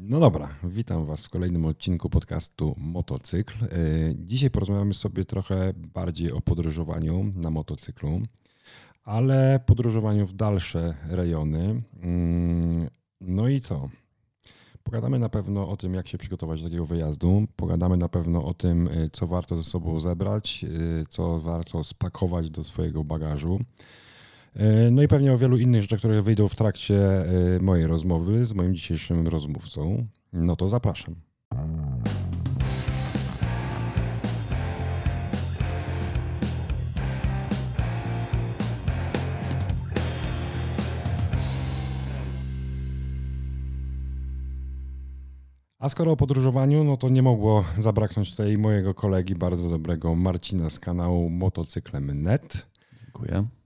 No dobra, witam Was w kolejnym odcinku podcastu Motocykl. E, dzisiaj porozmawiamy sobie trochę bardziej o podróżowaniu na motocyklu, ale podróżowaniu w dalsze rejony. Mm, no i co? Pogadamy na pewno o tym, jak się przygotować do takiego wyjazdu. Pogadamy na pewno o tym, e, co warto ze sobą zebrać, e, co warto spakować do swojego bagażu. E, no i pewnie o wielu innych rzeczach, które wyjdą w trakcie e, mojej rozmowy z moim dzisiejszym rozmówcą. No to zapraszam. A skoro o podróżowaniu, no to nie mogło zabraknąć tutaj mojego kolegi bardzo dobrego Marcina z kanału Motocyklem.net. Dziękuję.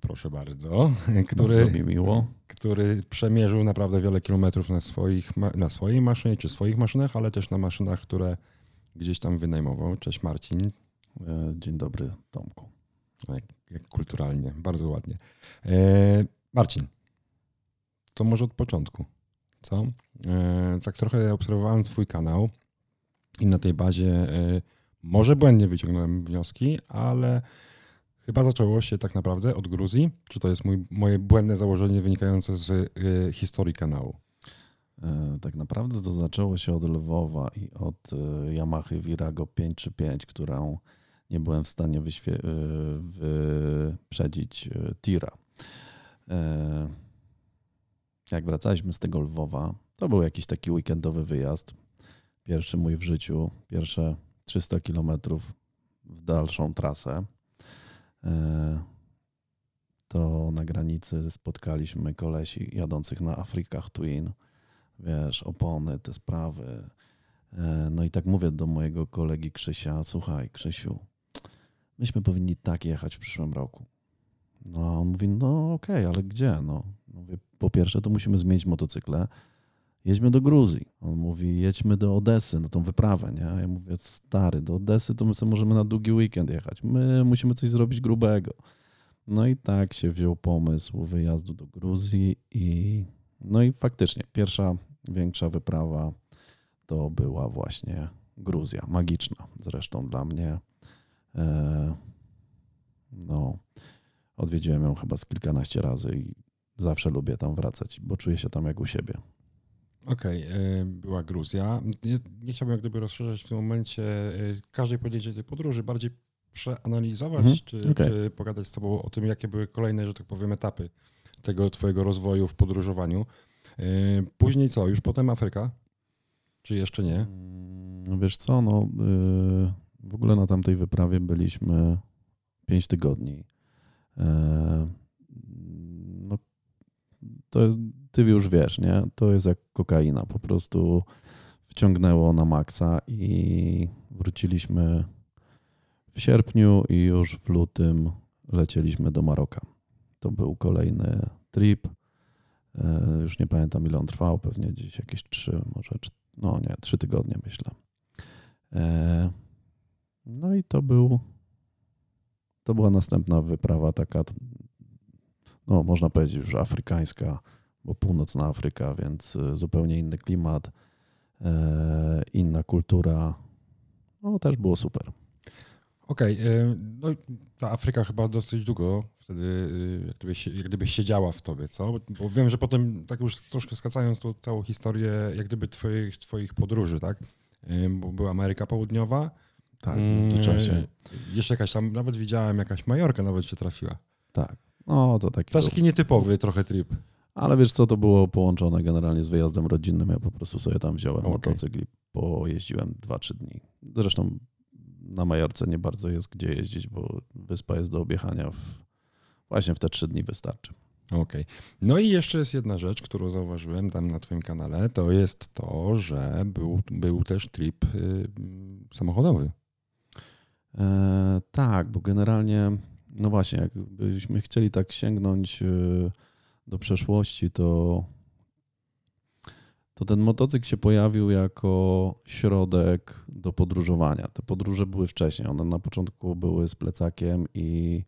Proszę bardzo. Który, bardzo mi miło. Który przemierzył naprawdę wiele kilometrów na, swoich, na swojej maszynie czy swoich maszynach, ale też na maszynach, które gdzieś tam wynajmował. Cześć Marcin. E, dzień dobry Tomku. Jak, jak kulturalnie, bardzo ładnie. E, Marcin, to może od początku, co? E, tak trochę obserwowałem twój kanał i na tej bazie może błędnie wyciągnąłem wnioski, ale Chyba zaczęło się tak naprawdę od Gruzji? Czy to jest mój, moje błędne założenie wynikające z y, historii kanału? E, tak naprawdę to zaczęło się od Lwowa i od y, Yamaha Virago 535, którą nie byłem w stanie y, wyprzedzić tira. E, jak wracaliśmy z tego Lwowa, to był jakiś taki weekendowy wyjazd. Pierwszy mój w życiu, pierwsze 300 kilometrów w dalszą trasę. E, to na granicy spotkaliśmy kolesi jadących na Afrikach Twin, wiesz, opony, te sprawy. E, no i tak mówię do mojego kolegi Krzysia, słuchaj Krzysiu, myśmy powinni tak jechać w przyszłym roku. No a on mówi, no okej, okay, ale gdzie? No, mówię, po pierwsze to musimy zmienić motocykle, jedźmy do Gruzji. On mówi, jedźmy do Odesy na tą wyprawę, nie? Ja mówię, stary, do Odesy to my sobie możemy na długi weekend jechać. My musimy coś zrobić grubego. No i tak się wziął pomysł wyjazdu do Gruzji i no i faktycznie pierwsza większa wyprawa to była właśnie Gruzja, magiczna zresztą dla mnie. E, no, odwiedziłem ją chyba z kilkanaście razy i zawsze lubię tam wracać, bo czuję się tam jak u siebie. Okej, okay, była Gruzja. Nie, nie, chciałbym jak gdyby rozszerzać w tym momencie y, każdej podjęcie tej podróży, bardziej przeanalizować, mhm, czy, okay. czy pogadać z Tobą o tym, jakie były kolejne, że tak powiem, etapy tego Twojego rozwoju w podróżowaniu. Y, później co? Już potem Afryka? Czy jeszcze nie? No wiesz co, no w ogóle na tamtej wyprawie byliśmy 5 tygodni. To ty już wiesz, nie? To jest jak kokaina. Po prostu wciągnęło na maksa i wróciliśmy w sierpniu i już w lutym lecieliśmy do Maroka. To był kolejny trip. E, już nie pamiętam ile on trwał, pewnie gdzieś jakieś trzy, może, no nie, trzy tygodnie myślę. E, no i to był, to była następna wyprawa taka, no można powiedzieć już afrykańska, bo północna Afryka, więc y, zupełnie inny klimat, e, inna kultura. No też było super. Okej, okay. no ta Afryka chyba dosyć długo wtedy y, jak gdyby, jak gdyby siedziała w tobie, co? Bo wiem, że potem, tak już troszkę skracając tą całą historię, jak gdyby twoich, twoich podróży, tak? Bo była Ameryka Południowa. Tak, w międzyczasie. Jeszcze jakaś tam, nawet widziałem, jakaś Majorka nawet się trafiła. Tak. No, to taki. To taki nietypowy trochę trip. Ale wiesz co, to było połączone generalnie z wyjazdem rodzinnym. Ja po prostu sobie tam wziąłem okay. motocykl i pojeździłem 2-3 dni. Zresztą na Majorce nie bardzo jest gdzie jeździć, bo wyspa jest do objechania w, właśnie w te 3 dni wystarczy. Okej. Okay. No i jeszcze jest jedna rzecz, którą zauważyłem tam na Twoim kanale, to jest to, że był, był też trip y, samochodowy. E, tak, bo generalnie, no właśnie, jakbyśmy chcieli tak sięgnąć y, do przeszłości, to, to ten motocykl się pojawił jako środek do podróżowania. Te podróże były wcześniej. One na początku były z plecakiem i,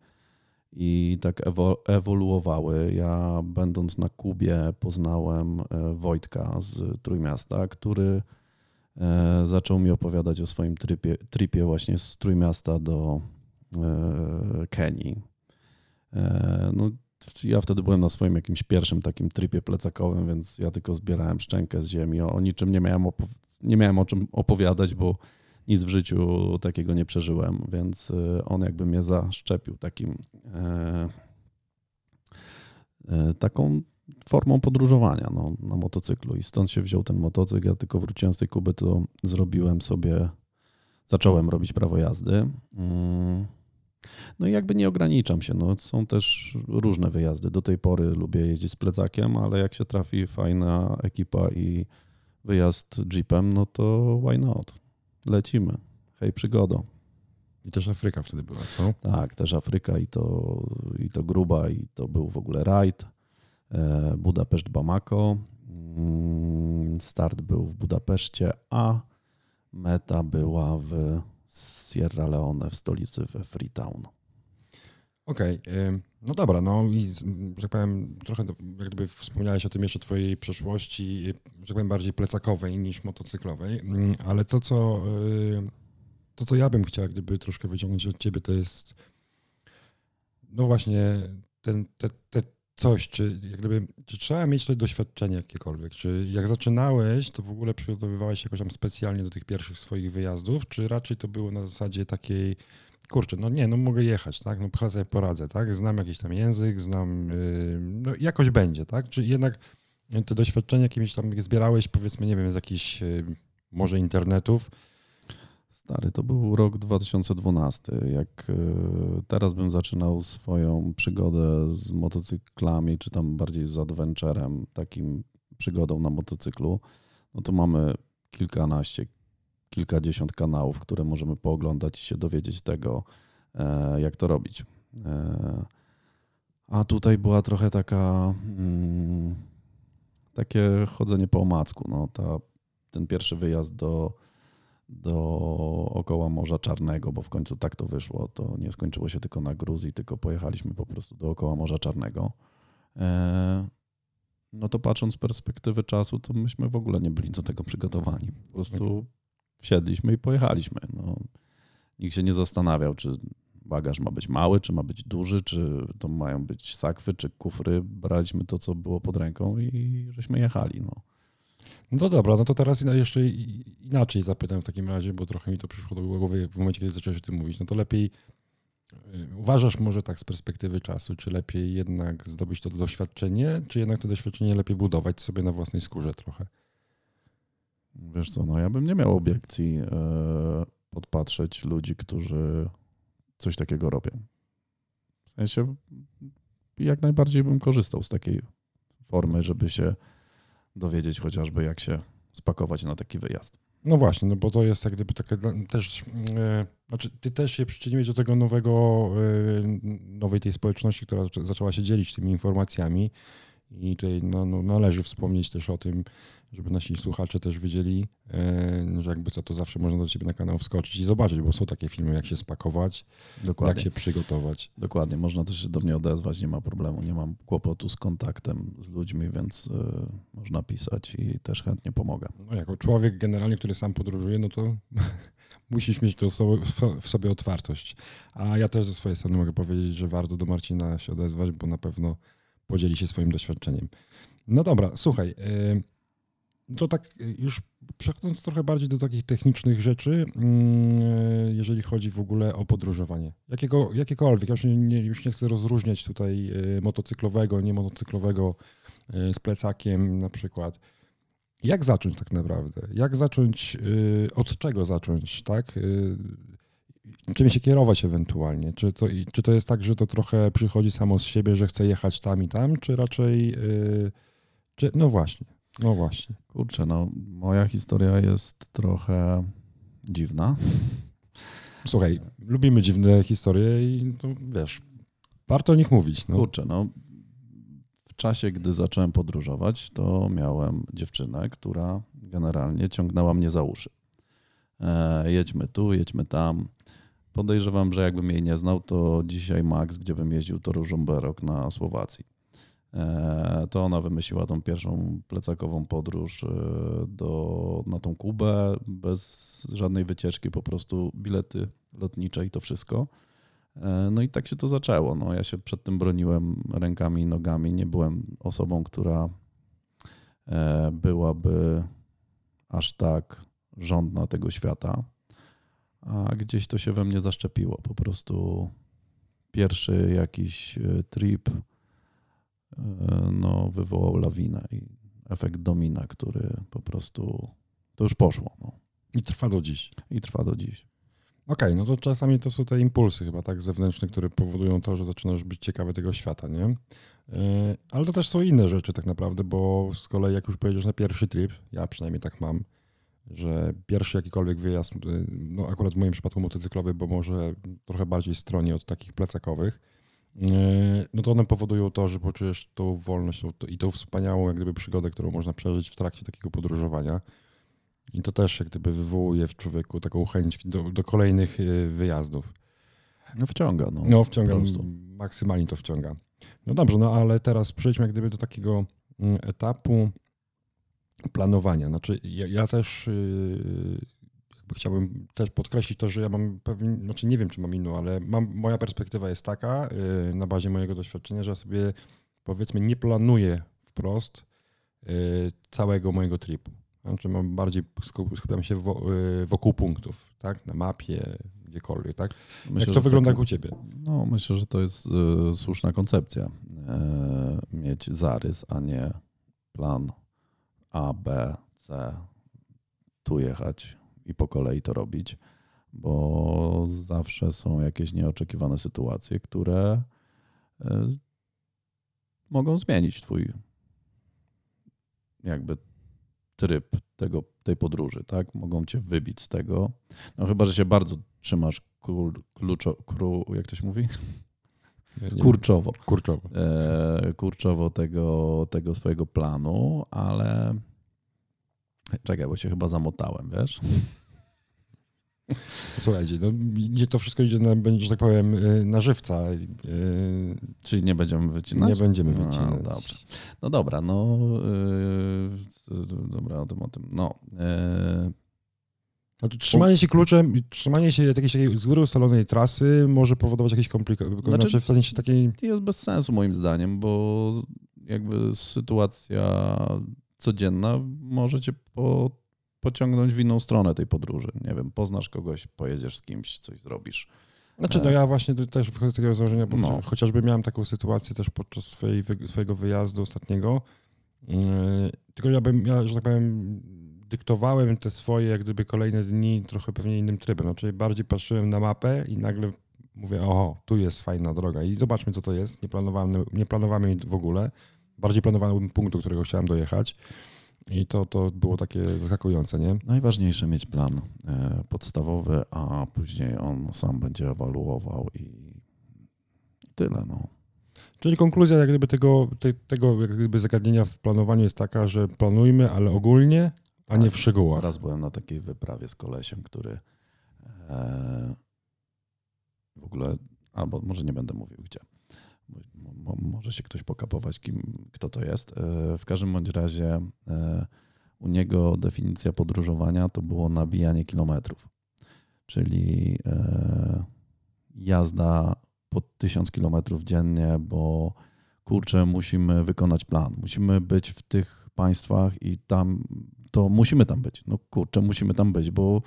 i tak ewoluowały. Ja będąc na Kubie poznałem e, Wojtka z Trójmiasta, który e, zaczął mi opowiadać o swoim tripie, tripie właśnie z Trójmiasta do e, Kenii. No, ja wtedy byłem na swoim jakimś pierwszym takim tripie plecakowym, więc ja tylko zbierałem szczękę z ziemi. O niczym nie miałem, nie miałem o czym opowiadać, bo nic w życiu takiego nie przeżyłem, więc y, on jakby mnie zaszczepił takim e, e, taką formą podróżowania no, na motocyklu i stąd się wziął ten motocykl. Ja tylko wróciłem z tej Kuby, to zrobiłem sobie, zacząłem robić prawo jazdy. No i jakby nie ograniczam się. No, są też różne wyjazdy. Do tej pory lubię jeździć z plecakiem, ale jak się trafi fajna ekipa i wyjazd jeepem, no to why not? lecimy. Hej, przygodo. I też Afryka wtedy była, co? Tak, też Afryka i to, i to gruba, i to był w ogóle rajd. E, Budapeszt, Bamako. Mm, start był w Budapeszcie, a meta była w Sierra Leone, w stolicy we Freetown. Okej, okay. no dobra, no i że tak powiem, trochę jak gdyby wspomniałeś o tym jeszcze twojej przeszłości, że tak powiem, bardziej plecakowej niż motocyklowej, mm, ale to co, to, co ja bym chciał gdyby troszkę wyciągnąć od ciebie, to jest no właśnie ten, te, te coś, czy jak gdyby, czy trzeba mieć to doświadczenie jakiekolwiek, czy jak zaczynałeś, to w ogóle przygotowywałeś się jakoś tam specjalnie do tych pierwszych swoich wyjazdów, czy raczej to było na zasadzie takiej kurczę, no nie, no mogę jechać, tak, no chyba sobie poradzę, tak, znam jakiś tam język, znam, yy, no jakoś będzie, tak, czy jednak te doświadczenia jakimiś tam zbierałeś, powiedzmy, nie wiem, z jakichś yy, może internetów, Stary, to był rok 2012. Jak yy, teraz bym zaczynał swoją przygodę z motocyklami, czy tam bardziej z adventurem, takim przygodą na motocyklu, no to mamy kilkanaście, kilkadziesiąt kanałów, które możemy pooglądać i się dowiedzieć tego, e, jak to robić. E, a tutaj była trochę taka mm, takie chodzenie po omacku. No, ta, ten pierwszy wyjazd do, dookoła Morza Czarnego, bo w końcu tak to wyszło. To nie skończyło się tylko na Gruzji, tylko pojechaliśmy po prostu dookoła Morza Czarnego. E, no to patrząc z perspektywy czasu, to myśmy w ogóle nie byli do tego przygotowani. Po prostu wsiedliśmy i pojechaliśmy. No, nikt się nie zastanawiał, czy bagaż ma być mały, czy ma być duży, czy to mają być sakwy, czy kufry. Braliśmy to, co było pod ręką i żeśmy jechali. No. No to dobra, no to teraz jeszcze inaczej zapytam w takim razie, bo trochę mi to przyszło do głowy w momencie, kiedy zacząłeś o tym mówić. No to lepiej y, uważasz może tak z perspektywy czasu, czy lepiej jednak zdobyć to doświadczenie, czy jednak to doświadczenie lepiej budować sobie na własnej skórze trochę? Wiesz co, no ja bym nie miał obiekcji e, podpatrzeć ludzi, którzy coś takiego robią. W sensie jak najbardziej bym korzystał z takiej formy, żeby się dowiedzieć chociażby, jak się spakować na taki wyjazd. No właśnie, no bo to jest jak gdyby takie też, e, znaczy ty też się przyczyniłeś do tego nowego, e, nowej tej społeczności, która zaczęła się dzielić tymi informacjami i tutaj no, no, należy wspomnieć też o tym, żeby nasi słuchacze też wiedzieli, e, że jakby co to zawsze można do ciebie na kanał wskoczyć i zobaczyć, bo są takie filmy, jak się spakować, Dokładnie. jak się przygotować. Dokładnie, można też się do mnie odezwać, nie ma problemu, nie mam kłopotu z kontaktem z ludźmi, więc y, można pisać i też chętnie pomogę. No, jako człowiek generalnie, który sam podróżuje, no to musisz mieć to w sobie otwartość. A ja też ze swojej strony mogę powiedzieć, że warto do Marcina się odezwać, bo na pewno podzieli się swoim doświadczeniem. No dobra, słuchaj, y, to tak już przechodząc trochę bardziej do takich technicznych rzeczy, mm, jeżeli chodzi w ogóle o podróżowanie. Jakiego, jakiekolwiek. Ja już nie, już nie chcę rozróżniać tutaj y, motocyklowego, nie motocyklowego y, z plecakiem na przykład. Jak zacząć tak naprawdę? Jak zacząć, od czego zacząć, tak? Czym się kierować ewentualnie? Czy to, czy to jest tak, że to trochę przychodzi samo z siebie, że chcę jechać tam i tam, czy raczej. Czy, no właśnie. No właśnie. Kurczę, no moja historia jest trochę dziwna. Słuchaj, lubimy dziwne historie i no, wiesz, warto o nich mówić. No. Kurczę, no w czasie, gdy zacząłem podróżować, to miałem dziewczynę, która generalnie ciągnęła mnie za uszy. E, jedźmy tu, jedźmy tam. podejrzewam, że jakbym jej nie znał, to dzisiaj Max, gdzie bym jeździł, to Różomberok na Słowacji. E, to ona wymyśliła tą pierwszą plecakową podróż e, do, na tą Kubę bez żadnej wycieczki, po prostu bilety lotnicze i to wszystko. No i tak się to zaczęło. No, ja się przed tym broniłem rękami i nogami. Nie byłem osobą, która byłaby aż tak rządna tego świata, a gdzieś to się we mnie zaszczepiło. Po prostu pierwszy jakiś trip E, no, wywołał lawinę i efekt domina, który po prostu to już poszło. No. I trwa do dziś. I trwa do dziś. Okej, okay, no to czasami to są te impulsy chyba tak zewnętrzne, które powodują to, że zaczynasz być ciekawy tego świata, nie? E, ale to też są inne rzeczy tak naprawdę, bo z kolei jak już pojedziesz na pierwszy trip, ja przynajmniej tak mam, że pierwszy jakikolwiek wyjazd, no akurat w moim przypadku motocyklowy, bo może trochę bardziej stronie od takich plecakowych, E, no to one powodują to, że poczujesz tą wolność i tą wspaniałą jak gdyby przygodę, którą można przeżyć w trakcie takiego podróżowania. I to też jak gdyby wywołuje w człowieku taką chęć do, do kolejnych e, wyjazdów. No wciąga. No, no wciąga, maksymalnie to wciąga. No dobrze, no ale teraz przejdźmy jak gdyby do takiego mm, etapu planowania. Znaczy ja, ja też y, chciałbym też podkreślić to, że ja mam pewnie, znaczy nie wiem, czy mam inną, ale mam, moja perspektywa jest taka yy, na bazie mojego doświadczenia, że ja sobie powiedzmy nie planuję wprost yy, całego mojego tripu. Znaczy mam bardziej, skupiam się wo, wokół punktów, tak? Na mapie, gdziekolwiek, tak? Myślę, Jak to wygląda taki, u ciebie? No, myślę, że to jest y, słuszna koncepcja. Y, mieć zarys, a nie plan A, B, C, tu jechać, i po kolei to robić, bo zawsze są jakieś nieoczekiwane sytuacje, które e, mogą zmienić twój jakby tryb tego, tej podróży, tak? Mogą cię wybić z tego. No chyba, że się bardzo trzymasz kluczo, kru, jak to się mówi? Kurczowo. Kurczowo. E, kurczowo tego, tego swojego planu, ale czekaj, bo się chyba zamotałem, wiesz? Słuchajcie, no, to wszystko idzie na, będzie, że tak powiem, y, na żywca. Y, Czyli nie będziemy wycinać? Nie będziemy wycinać. No, dobrze. No dobra, no yy, dobra, o tym, o tym. No, yy. Znaczy, trzymanie się kluczem, trzymanie się jakiejś takiej z góry ustalonej trasy może powodować jakieś komplikacje. Znaczy, znaczy, w sensie takiej... Jest bez sensu moim zdaniem, bo jakby sytuacja codzienna może cię po pociągnąć w inną stronę tej podróży. Nie wiem, poznasz kogoś, pojedziesz z kimś, coś zrobisz. Znaczy, no ja właśnie też wychodzę z takiego założenia, bo no. chociażby miałem taką sytuację też podczas swojej, swojego wyjazdu ostatniego. Yy, tylko ja bym, ja, że tak powiem, dyktowałem te swoje jak gdyby kolejne dni trochę pewnie innym trybem. Znaczy bardziej patrzyłem na mapę i nagle mówię, oho, tu jest fajna droga i zobaczmy, co to jest. Nie planowałem, nie planowałem jej w ogóle. Bardziej planowałem punkt, do którego chciałem dojechać. I to, to było takie zaskakujące, nie? Najważniejsze mieć plan e, podstawowy, a później on sam będzie ewaluował i tyle. No. Czyli konkluzja jak gdyby tego, te, tego jak gdyby zagadnienia w planowaniu jest taka, że planujmy, ale ogólnie, a nie w szczegółach. Raz byłem na takiej wyprawie z kolesiem, który e, w ogóle, albo może nie będę mówił gdzie może się ktoś pokapować, kim, kto to jest. E, w każdym bądź razie e, u niego definicja podróżowania to było nabijanie kilometrów, czyli e, jazda po tysiąc kilometrów dziennie, bo kurczę, musimy wykonać plan. Musimy być w tych państwach i tam, to musimy tam być. No kurczę, musimy tam być, bo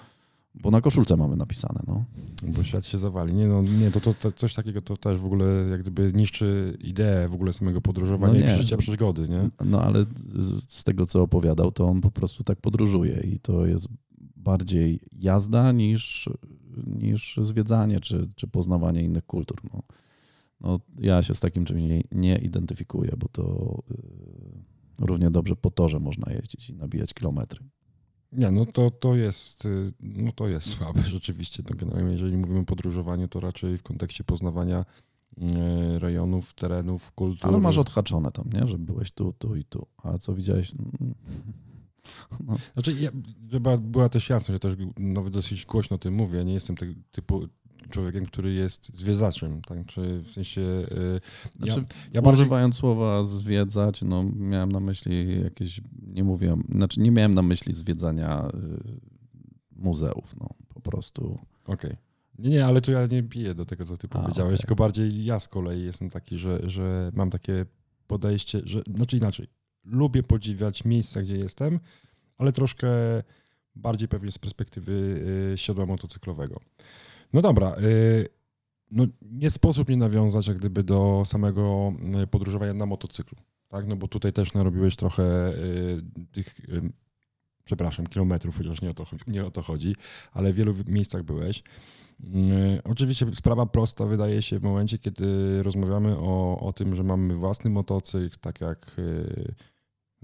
bo na koszulce mamy napisane. No. Bo świat się zawali. Nie, no, nie to, to, to coś takiego to też w ogóle jak gdyby niszczy ideę w ogóle samego podróżowania no nie, i przeżycia przygody. Nie? No ale z, z, tego, co opowiadał, to on po prostu tak podróżuje i to jest bardziej jazda niż, niż zwiedzanie czy, czy poznawanie innych kultur. No. No, ja się z takim czymś nie, nie identyfikuję, bo to yy, równie dobrze po torze można jeździć i nabijać kilometry. Nie, no to, to jest y, no to jest słabe rzeczywiście. No generalnie jeżeli mówimy o podróżowaniu, to raczej w kontekście poznawania y, rejonów, terenów, kultur. Ale masz odhaczone tam, nie? Że byłeś tu, tu i tu. A co widziałeś? Mm. No. Znaczy, ja, żeby była też jasność, ja też nawet dosyć głośno o tym mówię, nie jestem tego typu człowiekiem, który jest zwiedzaczem, tak? Czy w sensie... Yy, znaczy, ja, ja bardziej... Używając słowa zwiedzać, no miałem na myśli jakieś, nie mówiłem, znaczy nie miałem na myśli zwiedzania yy, muzeów, no po prostu. Okej. Okay. Nie, nie, ale tu ja nie piję do tego, co ty A, powiedziałeś, okay. tylko bardziej ja z kolei jestem taki, że, że mam takie podejście, że, znaczy inaczej, lubię podziwiać miejsca, gdzie jestem, ale troszkę bardziej pewnie z perspektywy y, siodła motocyklowego. No dobra, y, no nie sposób nie nawiązać jak gdyby do samego y, podróżowania na motocyklu, tak? No bo tutaj też narobiłeś trochę tych, przepraszam, kilometrów, chociaż nie o to, nie o to chodzi, ale w wielu miejscach byłeś. Oczywiście sprawa prosta wydaje się w momencie, kiedy rozmawiamy o, o tym, że mamy własny motocykl, tak jak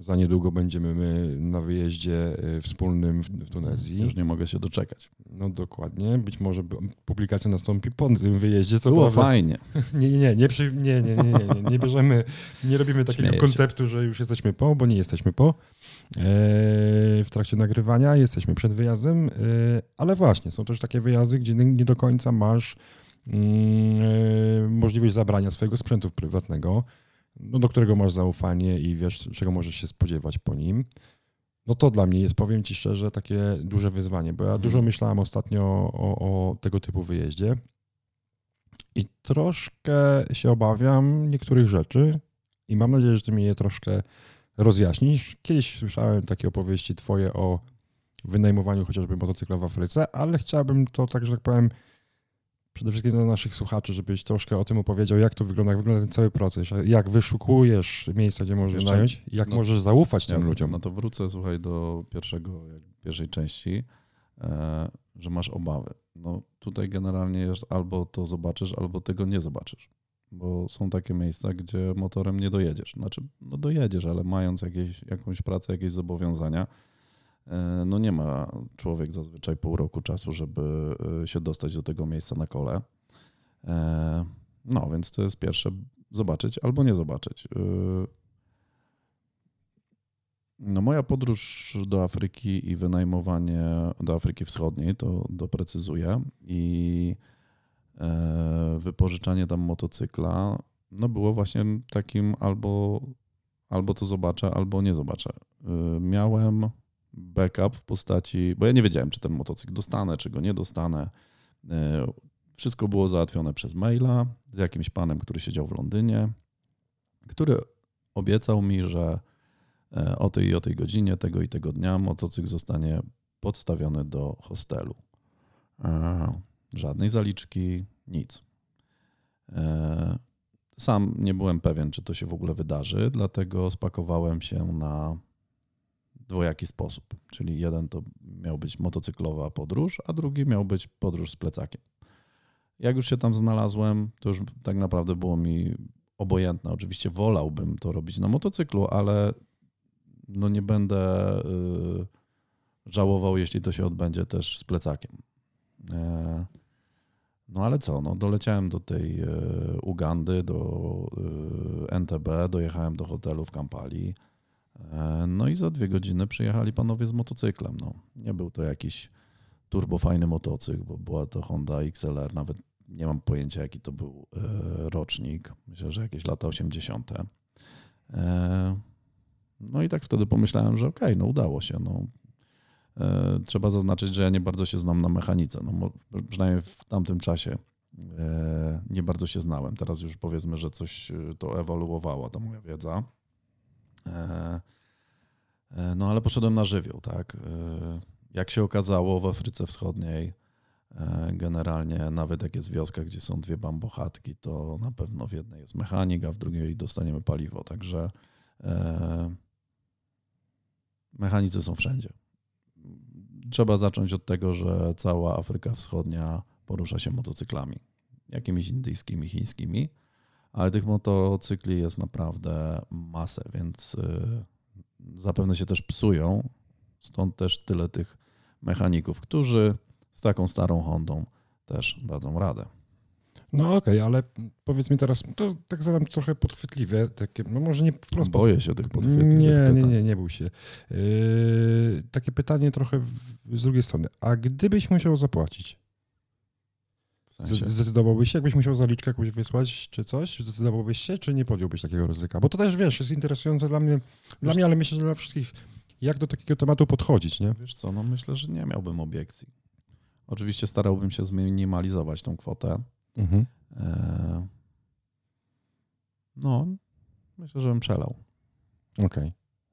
za niedługo będziemy my na wyjeździe y, wspólnym w Tunezji. Już nie mogę się doczekać. No dokładnie. Być może publikacja nastąpi po tym wyjeździe. Co Było fajnie. Nie, nie, nie, nie, nie, nie, nie, nie, bierzemy, nie robimy takiego konceptu, że już jesteśmy po, bo nie jesteśmy po. E, w trakcie nagrywania jesteśmy przed wyjazdem, e, ale właśnie, są też takie wyjazdy, gdzie nie do końca masz mm, e, możliwość zabrania swojego sprzętu prywatnego no, do którego masz zaufanie i wiesz, czego możesz się spodziewać po nim, no to dla mnie jest, powiem Ci szczerze, takie duże wyzwanie, bo ja mhm. dużo myślałem ostatnio o, o, tego typu wyjeździe i troszkę się obawiam niektórych rzeczy i mam nadzieję, że Ty mi je troszkę rozjaśnisz. Kiedyś słyszałem takie opowieści Twoje o wynajmowaniu chociażby motocykla w Afryce, ale chciałbym to tak, że tak powiem, przede wszystkim dla naszych słuchaczy, żebyś troszkę o tym opowiedział, jak to wygląda, jak wygląda ten cały proces, jak wyszukujesz miejsca, gdzie możesz Jeszcze, nająć, jak no, możesz zaufać tym ludziom. No to wrócę, słuchaj, do pierwszego, pierwszej części, e, że masz obawy. No tutaj generalnie jest albo to zobaczysz, albo tego nie zobaczysz. Bo są takie miejsca, gdzie motorem nie dojedziesz. Znaczy, no dojedziesz, ale mając jakieś, jakąś pracę, jakieś zobowiązania, no nie ma człowiek zazwyczaj pół roku czasu, żeby e, się dostać do tego miejsca na kole. E, no więc to jest pierwsze, zobaczyć albo nie zobaczyć. No moja podróż do Afryki i wynajmowanie do Afryki Wschodniej, to doprecyzuję, i wypożyczanie tam motocykla, no było właśnie takim albo, albo to zobaczę, albo nie zobaczę. Miałem backup w postaci, bo ja nie wiedziałem, czy ten motocykl dostanę, czy go nie dostanę. E, wszystko było załatwione przez maila z jakimś panem, który siedział w Londynie, który obiecał mi, że e, o tej i o tej godzinie, tego i tego dnia motocykl zostanie podstawiony do hostelu. E, żadnej zaliczki, nic. Sam nie byłem pewien, czy to się w ogóle wydarzy, dlatego spakowałem się na dwojaki sposób. Czyli jeden to miał być motocyklowa podróż, a drugi miał być podróż z plecakiem. Jak już się tam znalazłem, to już tak naprawdę było mi obojętne. Oczywiście wolałbym to robić na motocyklu, ale no nie będę y, żałował, jeśli to się odbędzie też z plecakiem. E, no ale co, no doleciałem do tej e, Ugandy, do e, NTB, dojechałem do hotelu w Kampali. E, no i za dwie godziny przyjechali panowie z motocyklem. No, nie był to jakiś turbofajny motocykl, bo była to Honda XLR, nawet nie mam pojęcia jaki to był e, rocznik. Myślę, że jakieś lata 80. E, no i tak wtedy pomyślałem, że okej, okay, no udało się. No. Trzeba zaznaczyć, że ja nie bardzo się znam na mechanice. No, przynajmniej w tamtym czasie nie bardzo się znałem. Teraz już powiedzmy, że coś to ewoluowało, ta moja wiedza. E, e, no ale poszedłem na żywioł, tak. E, jak się okazało w Afryce Wschodniej, generalnie nawet jak jest wioska, gdzie są dwie bambochatki, to na pewno w jednej jest mechanik, a w drugiej dostaniemy paliwo. Także mechanicy są wszędzie. Trzeba zacząć od tego, że cała Afryka Wschodnia porusza się motocyklami, jakimiś indyjskimi, chińskimi ale tych motocykli jest naprawdę masę, więc y, zapewne się też psują. Stąd też tyle tych mechaników, którzy z taką starą Hondą też dadzą radę. No okej, ale powiedz mi teraz, to tak zadam trochę podchwytliwie, takie, no może nie wprost. Boję się tych podchwytliwych Nie, nie, pytań. nie, nie bój się. Yy, takie pytanie trochę z drugiej strony. A gdybyś musiał zapłacić, sensie, zdecydowałbyś się, jakbyś musiał zaliczkę jakąś wysłać czy coś, zdecydowałbyś się, czy nie podjąłbyś takiego ryzyka? Bo to też, wiesz, jest interesujące dla mnie, dla mnie, ale myślę, że dla wszystkich, jak do takiego tematu podchodzić, nie? wiesz co, no myślę, że nie miałbym obiekcji. Oczywiście starałbym się zminimalizować tą kwotę. Mhm. E, No, myślę, że bym przelał. Okej.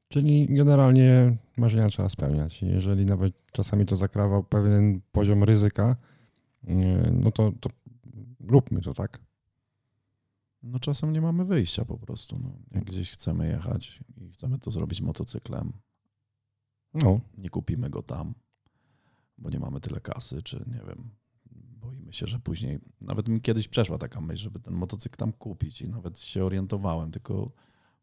Czyli generalnie marzenia trzeba spełniać. Jeżeli nawet czasami to zakrawał pewien poziom ryzyka, no to, to róbmy to, tak? No czasem nie mamy wyjścia po prostu. No. Jak gdzieś chcemy jechać i chcemy to zrobić motocyklem, No, nie kupimy go tam, bo nie mamy tyle kasy, czy nie wiem, boimy się, że później, nawet mi kiedyś przeszła taka myśl, żeby ten motocykl tam kupić i nawet się orientowałem, tylko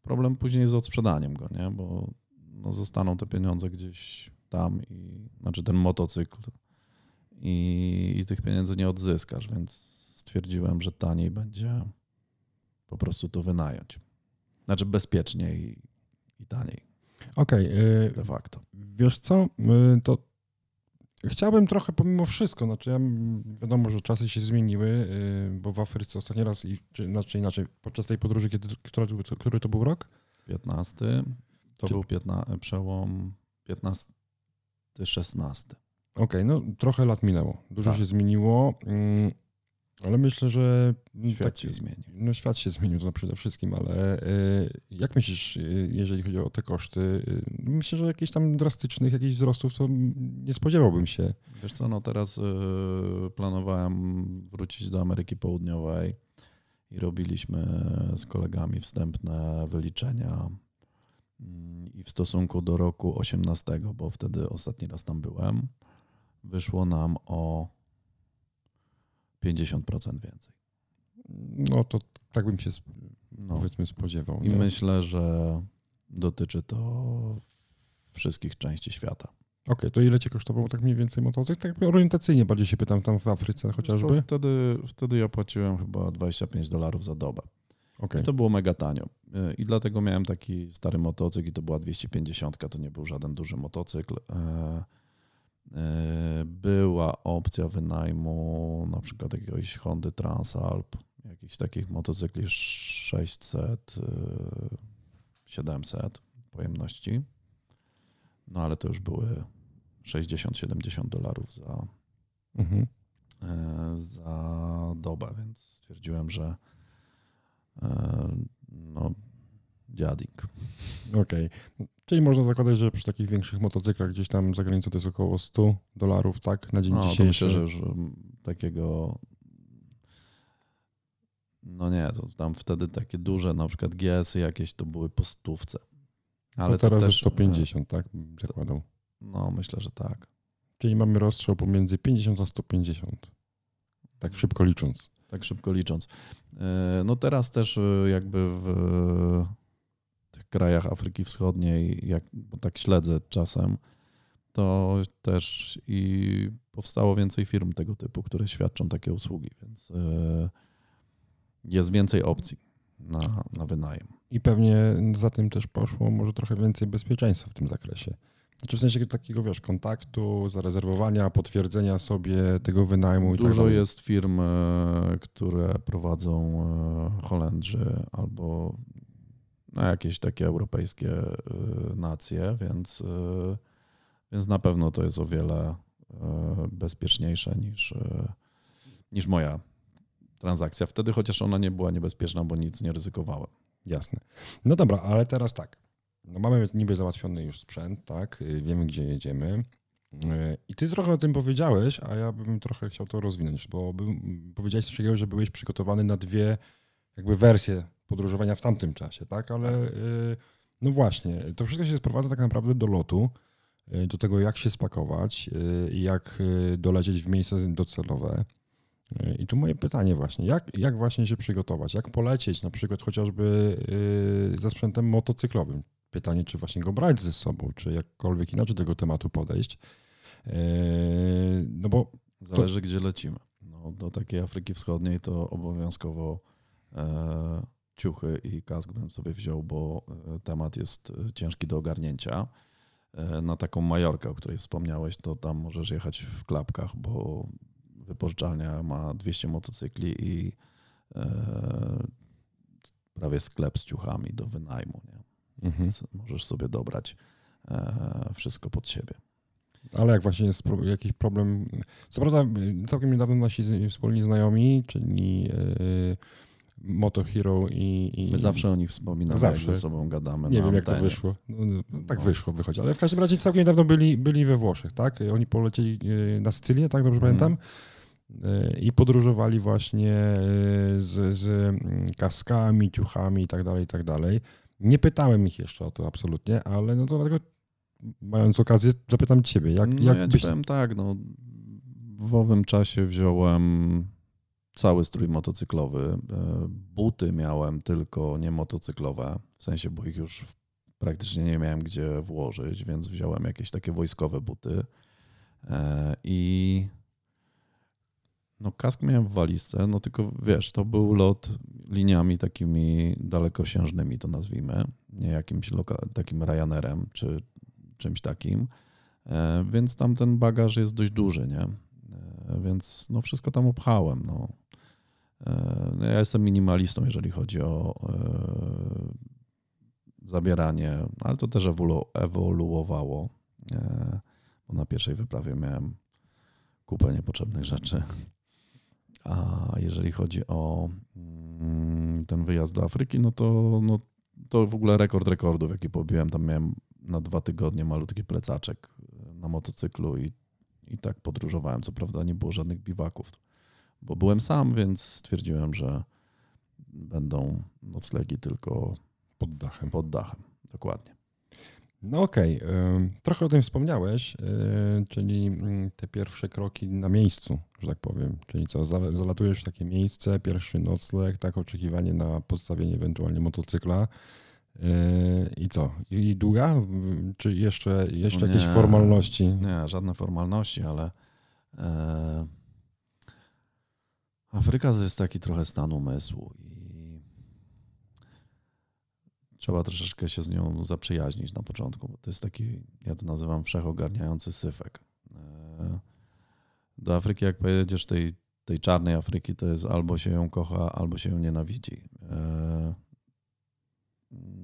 problem później jest z odsprzedaniem go, nie, bo no, zostaną te pieniądze gdzieś tam i, znaczy ten motocykl i, i tych pieniędzy nie odzyskasz, więc stwierdziłem, że taniej będzie po prostu to wynająć. Znaczy bezpieczniej i taniej okej. yy, de facto. Wiesz co, y, to chciałbym trochę pomimo wszystko, znaczy ja, wiadomo, że czasy się zmieniły, y, bo w Afryce ostatni raz, i, czy znaczy inaczej, podczas tej podróży, kiedy, która, to- który to był rok? 15. To Czy- był 15, przełom 15-16. Okej, no trochę lat minęło, dużo Tak. się zmieniło, mm, ale myślę, że... Świat tak- się zmienił. No świat się zmienił to przede wszystkim, ale y, jak myślisz, y, jeżeli chodzi o te koszty? y, Myślę, że jakichś tam drastycznych jakichś wzrostów to nie spodziewałbym się. Wiesz co, no teraz planowałem wrócić do Ameryki Południowej i robiliśmy z kolegami wstępne wyliczenia Mm, i w stosunku do roku 18, bo wtedy ostatni raz tam byłem, wyszło nam o 50% więcej. No to tak bym się No. powiedzmy spodziewał. I nie? myślę, że dotyczy to wszystkich części świata. Okej, to ile cię kosztował tak mniej więcej motocykl? Tak orientacyjnie bardziej się pytam, tam w Afryce co, chociażby? Wtedy, wtedy ja płaciłem chyba 25 dolarów za dobę. Okej, I to było mega tanio. Y, I dlatego miałem taki stary motocykl i to była 250, to nie był żaden duży motocykl. E, Była opcja wynajmu na przykład jakiegoś Hondy Transalp, jakichś takich motocykli 600, y, 700 pojemności. No ale to już były 60-70 dolarów za, mhm. e, za dobę, więc stwierdziłem, że e, no, dziadik. Okej. Czyli można zakładać, że przy takich większych motocyklach gdzieś tam za granicą to jest około 100 dolarów, tak? Na dzień No, to dzisiejszy. myślę, że już mm, takiego no nie, to tam wtedy takie duże, na przykład GS-y jakieś to były po stówce. Ale to teraz też, jest 150, tak? E, No, myślę, że tak. Czyli mamy rozstrzał pomiędzy 50 a 150. Tak szybko licząc. Tak szybko licząc. E, No teraz też e, jakby w krajach Afryki Wschodniej, jak, bo tak śledzę czasem, to też i powstało więcej firm tego typu, które świadczą takie usługi, więc e, jest więcej opcji na, na wynajem. I pewnie za tym też poszło może trochę więcej bezpieczeństwa w tym zakresie. Znaczy w sensie takiego, wiesz, kontaktu, zarezerwowania, potwierdzenia sobie tego wynajmu i tak Dużo dalej. jest firm, e, które prowadzą e, Holendrzy albo no, jakieś takie europejskie e, nacje, więc, e, więc na pewno to jest o wiele e, bezpieczniejsze niż, niż moja transakcja. Wtedy chociaż ona nie była niebezpieczna, bo nic nie ryzykowałem. Jasne. No dobra, ale teraz tak. No mamy niby załatwiony już sprzęt, tak? Y, Wiemy, gdzie jedziemy. Y, I ty trochę o tym powiedziałeś, a ja bym trochę chciał to rozwinąć, bo powiedziałeś coś takiego, że byłeś przygotowany na dwie jakby wersje podróżowania w tamtym czasie, tak? Ale y, no właśnie, to wszystko się sprowadza tak naprawdę do lotu, y, do tego, jak się spakować y, i jak dolecieć w miejsce docelowe. I tu moje pytanie właśnie, jak, jak właśnie się przygotować, jak polecieć na przykład chociażby ze sprzętem motocyklowym? Pytanie, czy właśnie go brać ze sobą, czy jakkolwiek inaczej do tego tematu podejść. No bo Zależy, gdzie lecimy. No, No, do takiej Afryki Wschodniej to obowiązkowo e, ciuchy i kask bym sobie wziął, bo e, temat jest e, ciężki do ogarnięcia. E, na taką Majorkę, o której wspomniałeś, to tam możesz jechać w klapkach, bo wypożyczalnia ma 200 motocykli i prawie sklep z ciuchami do wynajmu. Nie? Mhm. Więc możesz sobie dobrać wszystko pod siebie. Ale jak właśnie jest jakiś problem, co prawda całkiem niedawno nasi wspólni znajomi, czyli Moto Hero i, i... My zawsze o nich wspominamy, zawsze. ze sobą gadamy. Nie wiem, jak to wyszło. No, no, tak no. wyszło, wychodzi. Ale w każdym razie całkiem niedawno byli, byli we Włoszech, tak? Oni polecieli y, na Sycylię, tak dobrze mm. pamiętam? Y, I podróżowali właśnie y, z, z mm, kaskami, ciuchami i tak dalej, i tak dalej. Nie pytałem ich jeszcze o to absolutnie, ale no to dlatego mając okazję zapytam ciebie. Jak, no jak ja byś... powiem tak, no w owym czasie wziąłem cały strój motocyklowy. E, buty miałem tylko nie motocyklowe, w sensie, bo ich już praktycznie nie miałem gdzie włożyć, więc wziąłem jakieś takie wojskowe buty. E, I no kask miałem w walizce, no tylko wiesz, to był lot liniami takimi dalekosiężnymi, to nazwijmy, nie jakimś takim Ryanerem czy czymś takim, e, więc tam ten bagaż jest dość duży, nie? Więc no wszystko tam upchałem, no. E, no, ja jestem minimalistą, jeżeli chodzi o e, zabieranie, ale to też ewoluowało, e, bo na pierwszej wyprawie miałem kupę niepotrzebnych rzeczy. A jeżeli chodzi o mm, ten wyjazd do Afryki, no to, no to w ogóle rekord rekordów, jaki pobiłem. Tam miałem na dwa tygodnie malutki plecaczek na motocyklu i, i tak podróżowałem. Co prawda nie było żadnych biwaków bo byłem sam, więc stwierdziłem, że będą noclegi tylko pod dachem. Pod dachem, dokładnie. No okej, okay. trochę o tym wspomniałeś, y, czyli mm, te pierwsze kroki na miejscu, że tak powiem. Czyli co, zalatujesz w takie miejsce, pierwszy nocleg, tak, oczekiwanie na podstawienie ewentualnie motocykla. Y, I co? I długa? Czy jeszcze, jeszcze no jakieś formalności? Nie, żadne formalności, ale e, Afryka to jest taki trochę stan umysłu i trzeba troszeczkę się z nią zaprzyjaźnić na początku, bo to jest taki, ja to nazywam wszechogarniający syfek. E, do Afryki, jak pojedziesz tej, tej czarnej Afryki, to jest albo się ją kocha, albo się ją nienawidzi. E,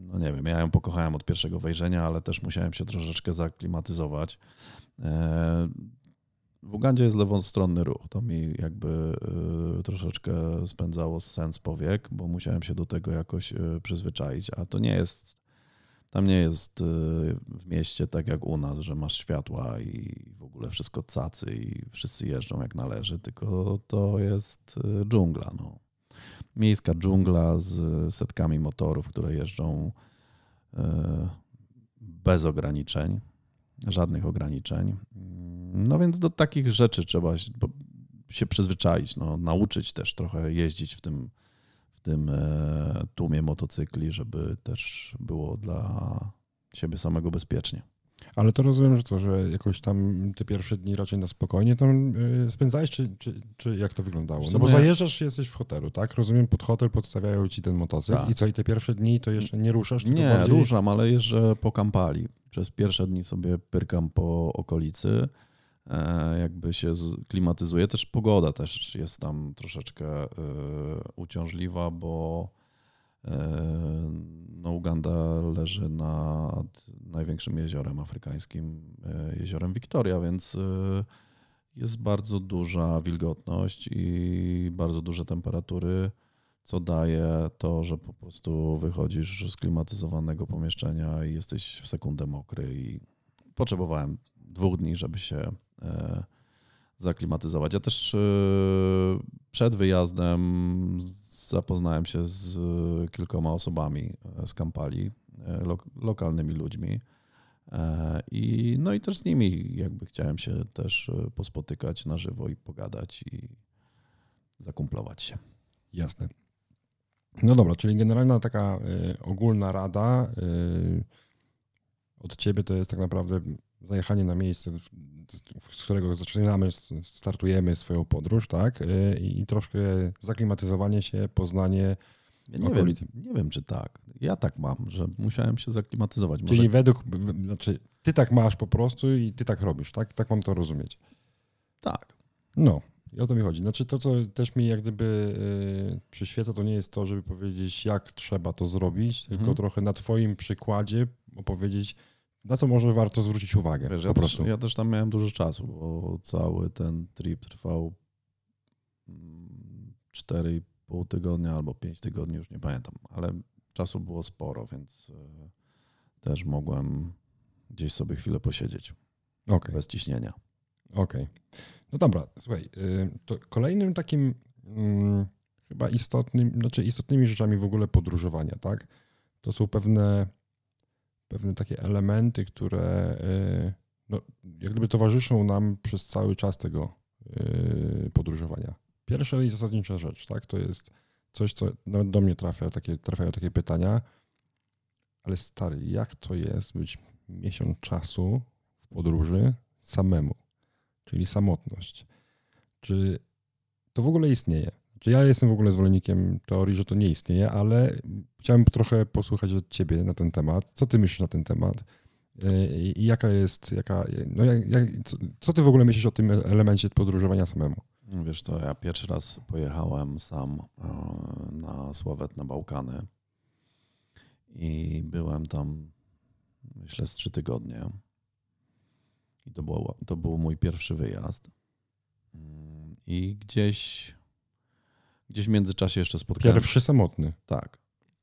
no nie wiem, ja ją pokochałem od pierwszego wejrzenia, ale też musiałem się troszeczkę zaklimatyzować. W Ugandzie jest lewostronny ruch. To mi jakby y, troszeczkę spędzało sens powiek, bo musiałem się do tego jakoś y, przyzwyczaić, a to nie jest, tam nie jest y, w mieście tak jak u nas, że masz światła i w ogóle wszystko cacy i wszyscy jeżdżą jak należy, tylko to jest dżungla. No. Miejska dżungla z setkami motorów, które jeżdżą bez ograniczeń, żadnych ograniczeń. No więc do takich rzeczy trzeba się przyzwyczaić, no, nauczyć też trochę jeździć w tym, w tym e, tłumie motocykli, żeby też było dla siebie samego bezpiecznie. Ale to rozumiem, że co, że jakoś tam te pierwsze dni raczej na spokojnie tam e, spędzałeś, czy, czy, czy jak to wyglądało? No bo zajeżdżasz, jesteś w hotelu, tak? Rozumiem, pod hotel podstawiają ci ten motocykl tak. i co, i te pierwsze dni to jeszcze nie ruszasz? Nie, bardziej... ruszam, ale jeżdżę po kampali. Przez pierwsze dni sobie pyrkam po okolicy, jakby się klimatyzuje. Też pogoda też jest tam troszeczkę e, uciążliwa, bo no, Uganda leży nad największym jeziorem afrykańskim, e, jeziorem Victoria, więc e, jest bardzo duża wilgotność i bardzo duże temperatury, co daje to, że po prostu wychodzisz z klimatyzowanego pomieszczenia i jesteś w sekundę mokry i potrzebowałem dwóch dni, żeby się e, zaklimatyzować. Ja też przed wyjazdem zapoznałem się z e, kilkoma osobami e, z Kampali, e, lo, lokalnymi ludźmi. I, no i też z nimi jakby chciałem się też pospotykać na żywo i pogadać i zakumplować się. Jasne. No dobra, czyli generalna taka ogólna rada od ciebie to jest tak naprawdę zajechanie na miejsce z którego zaczynamy, startujemy swoją podróż, tak? Y, I troszkę zaklimatyzowanie się, poznanie ja nie, wiem, nie wiem, czy tak. Ja tak mam, że musiałem się zaklimatyzować. Może... Czyli według, znaczy ty tak masz po prostu i ty tak robisz, tak? Tak mam to rozumieć. Tak. No, i o to mi chodzi. Znaczy to, co też mi jak gdyby yy, przyświeca, to nie jest to, żeby powiedzieć, jak trzeba to zrobić, tylko mhm. trochę na twoim przykładzie opowiedzieć, na co może warto zwrócić uwagę. Wiesz, ja, też, ja, też, tam miałem dużo czasu, bo cały ten trip trwał 4,5 mm, tygodnia albo 5 tygodni, już nie pamiętam, ale czasu było sporo, więc yy, też mogłem gdzieś sobie chwilę posiedzieć. Okay. Bez ciśnienia. Okej. Okay. No dobra, słuchaj, y, to kolejnym takim hmm, chyba istotnym, znaczy istotnymi rzeczami w ogóle podróżowania, tak? To są pewne, pewne takie elementy, które y, no, jak gdyby towarzyszą nam przez cały czas tego y, podróżowania. Pierwsza i zasadnicza rzecz, tak? To jest coś, co nawet do mnie trafia, takie, trafiają takie pytania, ale stary, jak to jest być miesiąc czasu w podróży samemu? czyli samotność. Czy to w ogóle istnieje? Czy ja jestem w ogóle zwolennikiem teorii, że to nie istnieje, ale chciałem trochę posłuchać od ciebie na ten temat. Co ty myślisz na ten temat? I jaka jest, jaka, no jak, jak, co, ty w ogóle myślisz o tym elemencie podróżowania samemu? Wiesz co, ja pierwszy raz pojechałem sam e, na sławetne Bałkany i byłem tam myślę z trzy tygodnie. I to, było, to był mój pierwszy wyjazd. Mm, I gdzieś, gdzieś w międzyczasie jeszcze spotkałem. Pierwszy samotny. Tak.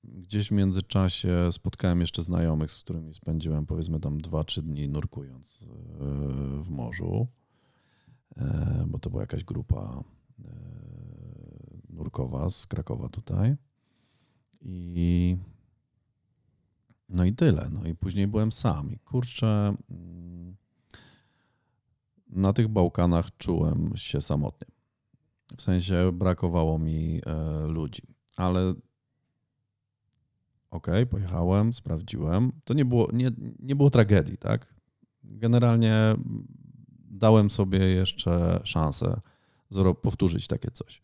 Gdzieś w międzyczasie spotkałem jeszcze znajomych, z którymi spędziłem powiedzmy tam 2-3 dni nurkując e, w morzu, e, bo to była jakaś grupa e, nurkowa z Krakowa tutaj. I no i tyle. No i później byłem sam. I kurczę, mm, na tych Bałkanach czułem się samotnie. W sensie brakowało mi e, ludzi, ale okej, okay, pojechałem, sprawdziłem. To nie było, nie, nie było tragedii, tak? Generalnie dałem sobie jeszcze szansę powtórzyć takie coś.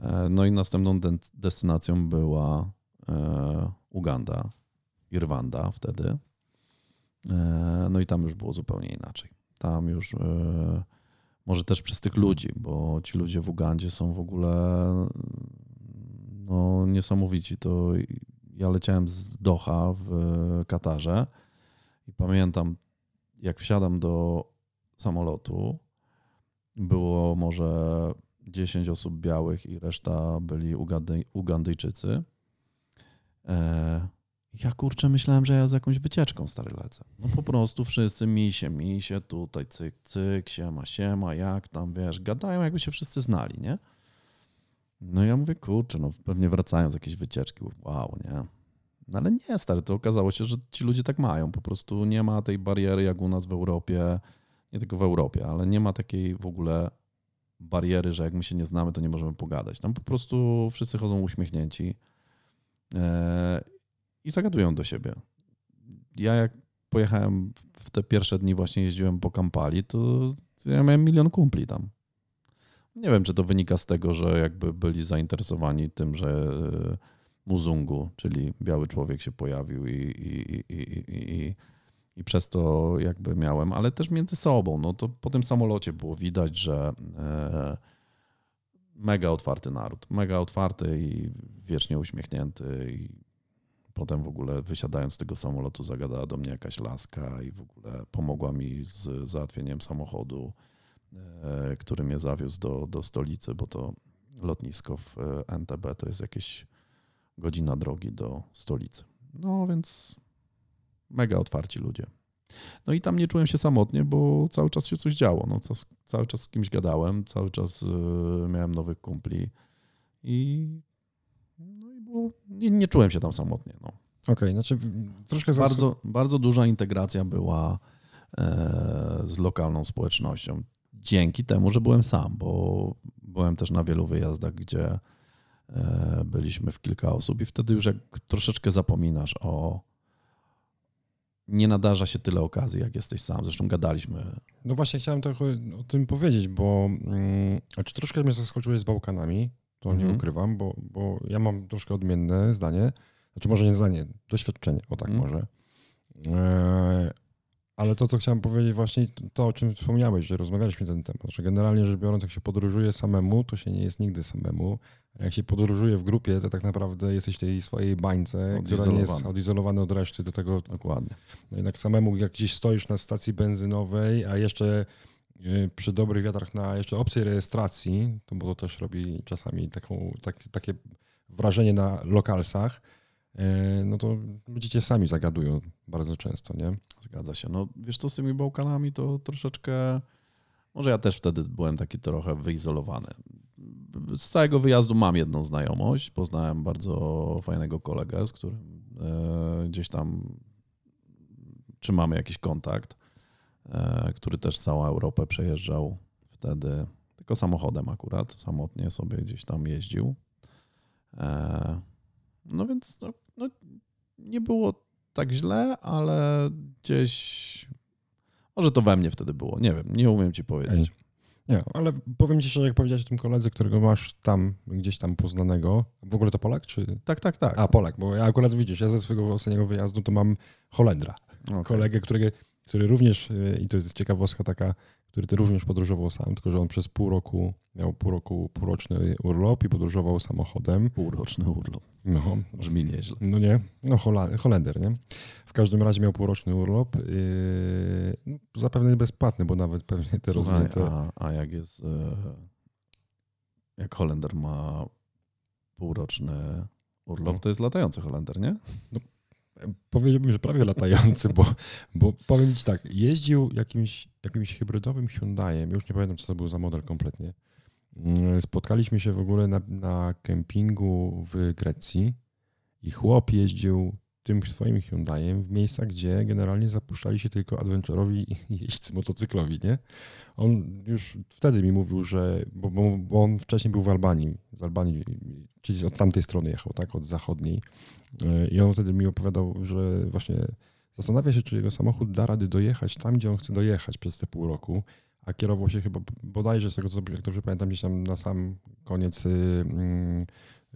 E, no i następną destynacją była e, Uganda i Rwanda wtedy. No i tam już było zupełnie inaczej tam już może też przez tych ludzi, bo ci ludzie w Ugandzie są w ogóle no, niesamowici. To ja leciałem z Doha w Katarze i pamiętam, jak wsiadam do samolotu, było może 10 osób białych i reszta byli Ugandyjczycy. E, ja kurczę myślałem, że ja z jakąś wycieczką stary lecę. No po prostu wszyscy misie, misie, tutaj cyk, cyk, siema, siema, jak tam, wiesz, gadają jakby się wszyscy znali, nie? No ja mówię, kurczę, no pewnie wracają z jakiejś wycieczki, wow, nie? No ale nie, stary, to okazało się, że ci ludzie tak mają. Po prostu nie ma tej bariery jak u nas w Europie, nie tylko w Europie, ale nie ma takiej w ogóle bariery, że jak my się nie znamy, to nie możemy pogadać. Tam po prostu wszyscy chodzą uśmiechnięci. E, i zagadują do siebie. Ja jak pojechałem w te pierwsze dni, właśnie jeździłem po Kampali, to ja miałem milion kumpli tam. Nie wiem, czy to wynika z tego, że jakby byli zainteresowani tym, że e, Muzungu, czyli biały człowiek się pojawił i, i, i, i, przez to jakby miałem, ale też między sobą. No to po tym samolocie było widać, że e, mega otwarty naród, mega otwarty i wiecznie uśmiechnięty i Potem w ogóle wysiadając z tego samolotu zagadała do mnie jakaś laska i w ogóle pomogła mi z załatwieniem samochodu, e, który mnie zawiózł do, do stolicy, bo to lotnisko w e, NTB to jest jakieś godzina drogi do stolicy. No więc mega otwarci ludzie. No i tam nie czułem się samotnie, bo cały czas się coś działo. No, cały czas z kimś gadałem, cały czas e, miałem nowych kumpli i nie, nie czułem się tam samotnie. No. Okej, okay, znaczy troszkę... Bardzo, bardzo duża integracja była e, z lokalną społecznością. Dzięki temu, że byłem sam, bo byłem też na wielu wyjazdach, gdzie e, byliśmy w kilka osób i wtedy już jak troszeczkę zapominasz o nie nadarza się tyle okazji, jak jesteś sam. Zresztą gadaliśmy. No właśnie chciałem trochę o tym powiedzieć, bo mm, znaczy troszkę mnie zaskoczyłeś z Bałkanami, to nie Mhm. ukrywam, bo, bo ja mam troszkę odmienne zdanie, znaczy może nie zdanie, doświadczenie, o tak Mhm. może. E, ale to, co chciałem powiedzieć właśnie, to o czym wspomniałeś, że rozmawialiśmy na ten temat, że generalnie rzecz biorąc, jak się podróżuje samemu, to się nie jest nigdy samemu. A jak się podróżuje w grupie, to tak naprawdę jesteś w tej swojej bańce, która nie jest odizolowana od reszty. Do tego Dokładnie. no jednak samemu, jak gdzieś stoisz na stacji benzynowej, a jeszcze przy dobrych wiatrach na jeszcze opcji rejestracji, to bo to też robi czasami taką, tak, takie wrażenie na lokalsach, y, no to ludzie cię sami zagadują bardzo często, nie? Zgadza się. No wiesz co, z tymi Bałkanami to troszeczkę... Może ja też wtedy byłem taki trochę wyizolowany. Z całego wyjazdu mam jedną znajomość. Poznałem bardzo fajnego kolegę, z którym e, gdzieś tam trzymamy jakiś kontakt, który też całą Europę przejeżdżał wtedy, tylko samochodem akurat, samotnie sobie gdzieś tam jeździł. E, no więc no, no, nie było tak źle, ale gdzieś. Może to we mnie wtedy było. Nie wiem, nie umiem ci powiedzieć. Nie, ale powiem ci szczerze, jak powiedziałeś o tym koledze, którego masz tam, gdzieś tam poznanego, w ogóle to Polak, czy... Tak, tak, tak. A, Polak, bo ja akurat widzisz, ja ze swojego ostatniego wyjazdu to mam Holendra. Okej. kolegę, którego, który również, y, i to jest ciekawostka taka, który ty również podróżował sam, tylko że on przez pół roku miał pół roku, półroczny urlop i podróżował samochodem. Półroczny urlop. No, Brzmi nieźle. no nie, no Hola- Holender, nie? W każdym razie miał półroczny urlop, yy, no, zapewne bezpłatny, bo nawet pewnie te Słuchaj, a, a jak jest. e, Jak Holender ma półroczny urlop, No. to jest latający Holender, nie? Powiedziałbym, że prawie latający, bo, bo powiem ci tak, jeździł jakimś, jakimś hybrydowym Hyundaiem, już nie pamiętam, co to był za model kompletnie. Mm, Spotkaliśmy się w ogóle na, na kempingu w Grecji i chłop jeździł tym swoim Hyundaiem w miejscach, gdzie generalnie zapuszczali się tylko adventurowi jeźdźcy motocyklowi, nie? On już wtedy mi mówił, że, bo, bo, bo on wcześniej był w Albanii, z Albanii, czyli od tamtej strony jechał, tak, od zachodniej. Yy, I on wtedy mi opowiadał, że właśnie zastanawia się, czy jego samochód da rady dojechać tam, gdzie on chce dojechać przez te pół roku, a kierował się chyba bodajże z tego, co dobrze pamiętam, gdzieś tam na sam koniec yy,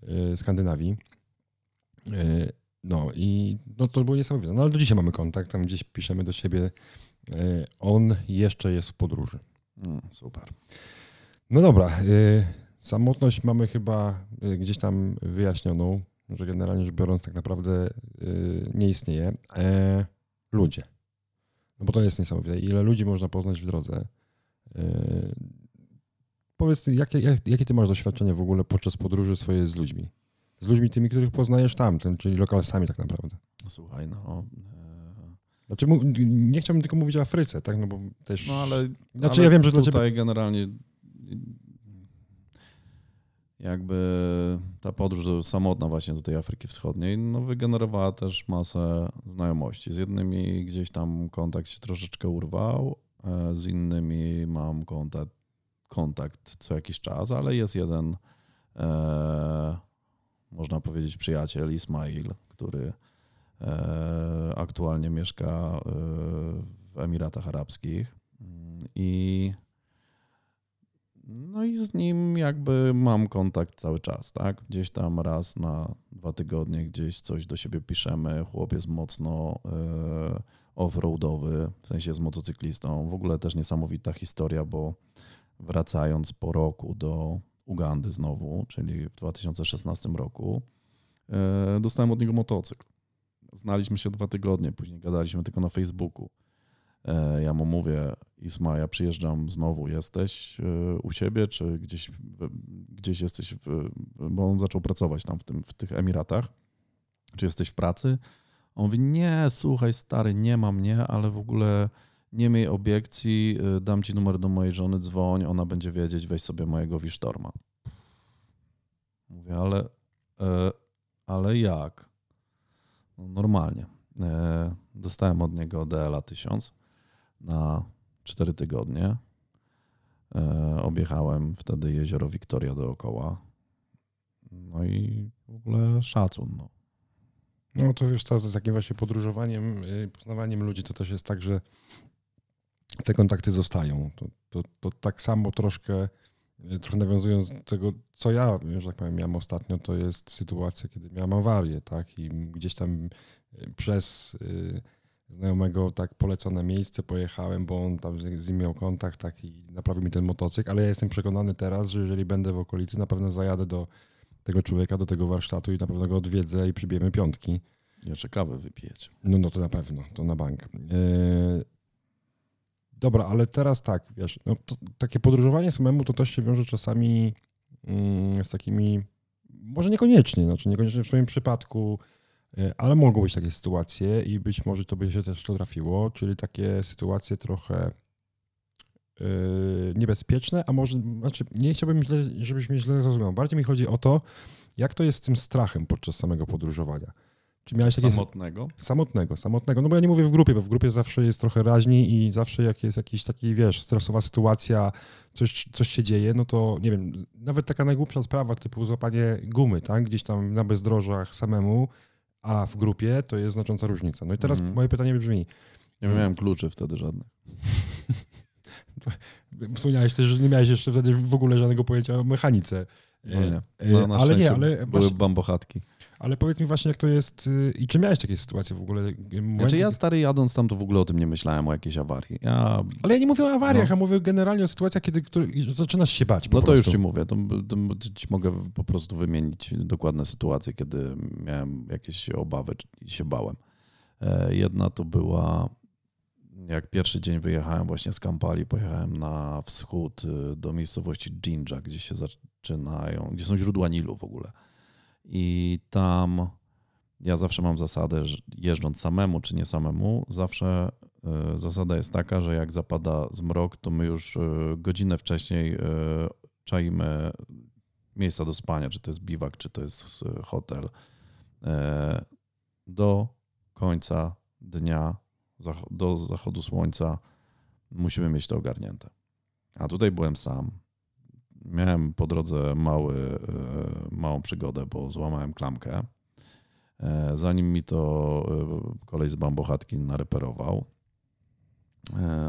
yy, Skandynawii. Yy, No i no, to było niesamowite. No ale do dzisiaj mamy kontakt, tam gdzieś piszemy do siebie. Yy, On jeszcze jest w podróży. Mm, super. No dobra, y, samotność mamy chyba y, gdzieś tam wyjaśnioną, że generalnie rzecz biorąc tak naprawdę nie istnieje. E, ludzie. No bo to jest niesamowite. Ile ludzi można poznać w drodze. Powiedz, jakie, jak, jakie ty masz doświadczenie w ogóle podczas podróży swojej z ludźmi? Z ludźmi tymi, których poznajesz tam, tym, czyli lokalsami tak naprawdę. Słuchaj, no. e, Znaczy, nie chciałbym tylko mówić o Afryce, tak? No bo też... No ale. Znaczy ale ja wiem, że dla tutaj ciebie... generalnie jakby ta podróż samotna właśnie do tej Afryki Wschodniej, no wygenerowała też masę znajomości. Z jednymi gdzieś tam kontakt się troszeczkę urwał, e, z innymi mam kontakt, kontakt co jakiś czas, ale jest jeden, e, można powiedzieć, przyjaciel Ismail, który e, aktualnie mieszka e, w Emiratach Arabskich i no i z nim jakby mam kontakt cały czas, tak? Gdzieś tam raz na dwa tygodnie gdzieś coś do siebie piszemy. Chłop jest mocno e, offroadowy, w sensie jest motocyklistą. W ogóle też niesamowita historia, bo wracając po roku do Ugandy znowu, czyli w 2016 roku, e, dostałem od niego motocykl. Znaliśmy się dwa tygodnie, później gadaliśmy tylko na Facebooku. E, Ja mu mówię, Isma, ja przyjeżdżam znowu, jesteś e, u siebie, czy gdzieś, gdzieś jesteś, w, bo on zaczął pracować tam w, tym, w tych Emiratach, czy jesteś w pracy? On mówi, nie, słuchaj stary, nie ma mnie, ale w ogóle nie miej obiekcji, e, dam ci numer do mojej żony, dzwoń, ona będzie wiedzieć, weź sobie mojego Wisztorma. Mówię, ale, e, ale jak? No, normalnie. E, Dostałem od niego DLA 1000 na 4 tygodnie. E, Objechałem wtedy jezioro Wiktoria dookoła. No i w ogóle szacun. No. No to wiesz, to z takim właśnie podróżowaniem, y, poznawaniem ludzi, to też jest tak, że te kontakty zostają. To, to, to tak samo troszkę, y, trochę nawiązując do tego, co ja, że tak powiem, miałem ostatnio, to jest sytuacja, kiedy miałem awarię, tak, i gdzieś tam y, przez znajomego tak polecone miejsce pojechałem, bo on tam z, z nim miał kontakt tak i naprawił mi ten motocykl, ale ja jestem przekonany teraz, że jeżeli będę w okolicy, na pewno zajadę do tego człowieka, do tego warsztatu i na pewno go odwiedzę i przybijemy piątki. Jeszcze kawę wypijecie. No, no to na pewno, to na bank. Yy... Dobra, ale teraz tak, wiesz, no to, takie podróżowanie samemu to też się wiąże czasami yy, z takimi, może niekoniecznie, znaczy niekoniecznie w swoim przypadku, yy, ale mogą być takie sytuacje i być może to by się też to trafiło, czyli takie sytuacje trochę yy, niebezpieczne, a może, znaczy nie chciałbym, źle, żebyś mnie źle zrozumiał. Bardziej mi chodzi o to, jak to jest z tym strachem podczas samego podróżowania. Czy miałeś takie... Samotnego? Samotnego, samotnego. No bo ja nie mówię w grupie, bo w grupie zawsze jest trochę raźniej i zawsze jak jest jakiś taki, wiesz, stresowa sytuacja, coś, coś się dzieje, no to nie wiem, nawet taka najgłupsza sprawa typu złapanie gumy, tak, gdzieś tam na bezdrożach samemu, a w grupie to jest znacząca różnica. No i teraz mm. moje pytanie brzmi. Nie miałem kluczy wtedy żadnych. Wspomniałeś też, że nie miałeś jeszcze wtedy w ogóle żadnego pojęcia o mechanice. No nie. No, ale nie, ale. Były bambochatki. Ale powiedz mi właśnie, jak to jest y, i czy miałeś takie sytuacje w ogóle? Momencie... Znaczy ja stary jadąc tam, to w ogle o tym nie myślałem, o jakiejś awarii. Ja... Ale ja nie mówię o awariach, no. ja mówię generalnie o sytuacjach, kiedy który, zaczynasz się bać. no to już ci mówię, to, to, ci mogę po prostu wymienić dokładne sytuacje, kiedy miałem jakieś obawy i się bałem. E, jedna to była jak pierwszy dzień wyjechałem właśnie z Kampali, pojechałem na wschód y, do miejscowości Jinja, gdzie się zaczynają, gdzie są źródła Nilu w ogóle. I tam ja zawsze mam zasadę, że jeżdżąc samemu czy nie samemu, zawsze y, zasada jest taka, że jak zapada zmrok, to my już y, godzinę wcześniej czaimy miejsca do spania, czy to jest biwak, czy to jest hotel. Do końca dnia do zachodu słońca musimy mieć to ogarnięte. A tutaj byłem sam. Miałem po drodze mały, e, małą przygodę, bo złamałem klamkę. E, zanim mi to e, kolej z bambochatki nareperował,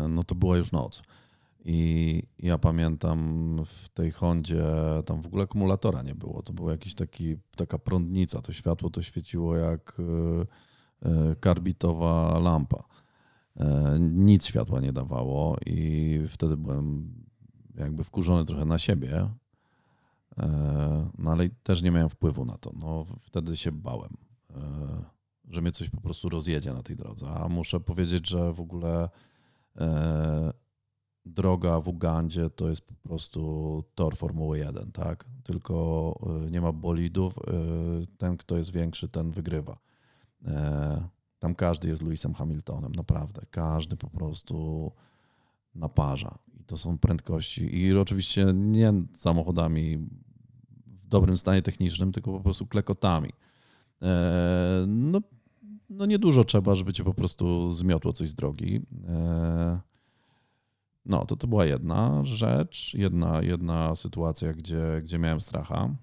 no to była już noc. I ja pamiętam w tej Hondzie, tam w ogóle akumulatora nie było. To była jakaś taka prądnica. To światło to świeciło jak karbitowa lampa. Nic światła nie dawało i wtedy byłem jakby wkurzony trochę na siebie, e, no ale też nie miałem wpływu na to. No, wtedy się bałem, e, że mnie coś po prostu rozjedzie na tej drodze. A muszę powiedzieć, że w ogóle droga w Ugandzie to jest po prostu tor Formuły 1, tak? Tylko nie ma bolidów. Ten, kto jest większy, ten wygrywa. Tam każdy jest Lewisem Hamiltonem, naprawdę. Każdy po prostu naparza. I to są prędkości. I oczywiście nie samochodami w dobrym stanie technicznym, tylko po prostu klekotami. E, no, no niedużo trzeba, żeby cię po prostu zmiotło coś z drogi. E, no, to to była jedna rzecz, jedna, jedna sytuacja, gdzie, gdzie miałem stracha.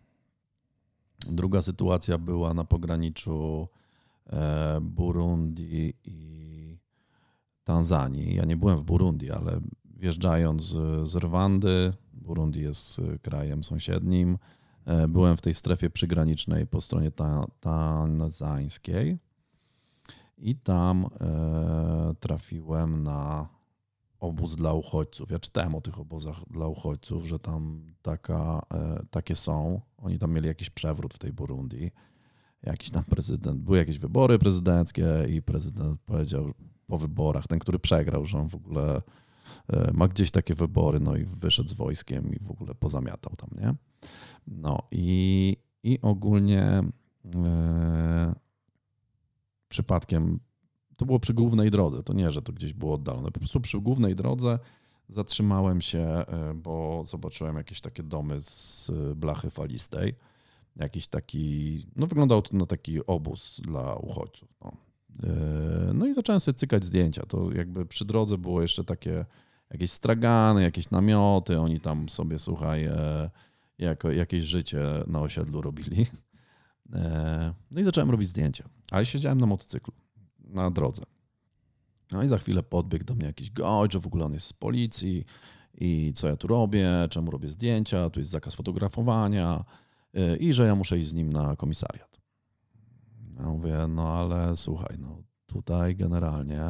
Druga sytuacja była na pograniczu E, Burundi i Tanzanii. Ja nie byłem w Burundi, ale wjeżdżając z Rwandy, Burundi jest krajem sąsiednim, e, byłem w tej strefie przygranicznej po stronie tanzańskiej i tam e, trafiłem na obóz dla uchodźców. Ja czytałem o tych obozach dla uchodźców, że tam taka, takie są. Oni tam mieli jakiś przewrót w tej Burundi jakiś tam prezydent, były jakieś wybory prezydenckie i prezydent powiedział po wyborach, ten, który przegrał, że on w ogóle e, ma gdzieś takie wybory, no i wyszedł z wojskiem i w ogóle pozamiatał tam, nie? No i, i ogólnie e, przypadkiem to było przy głównej drodze, to nie, że to gdzieś było oddalone, po prostu przy głównej drodze zatrzymałem się, e, bo zobaczyłem jakieś takie domy z blachy falistej jakiś taki, no wyglądał to na taki obóz dla uchodźców. No. E, no i zacząłem sobie cykać zdjęcia. To jakby przy drodze było jeszcze takie jakieś stragany, jakieś namioty, oni tam sobie, słuchaj, e, jako, jakieś życie na osiedlu robili. E, no i zacząłem robić zdjęcia. Ale siedziałem na motocyklu, na drodze. No i za chwilę podbiegł do mnie jakiś gość, że w ogóle on jest z policji i co ja tu robię, czemu robię zdjęcia, tu jest zakaz fotografowania i że ja muszę iść z nim na komisariat. Ja mówię, no ale słuchaj, no tutaj generalnie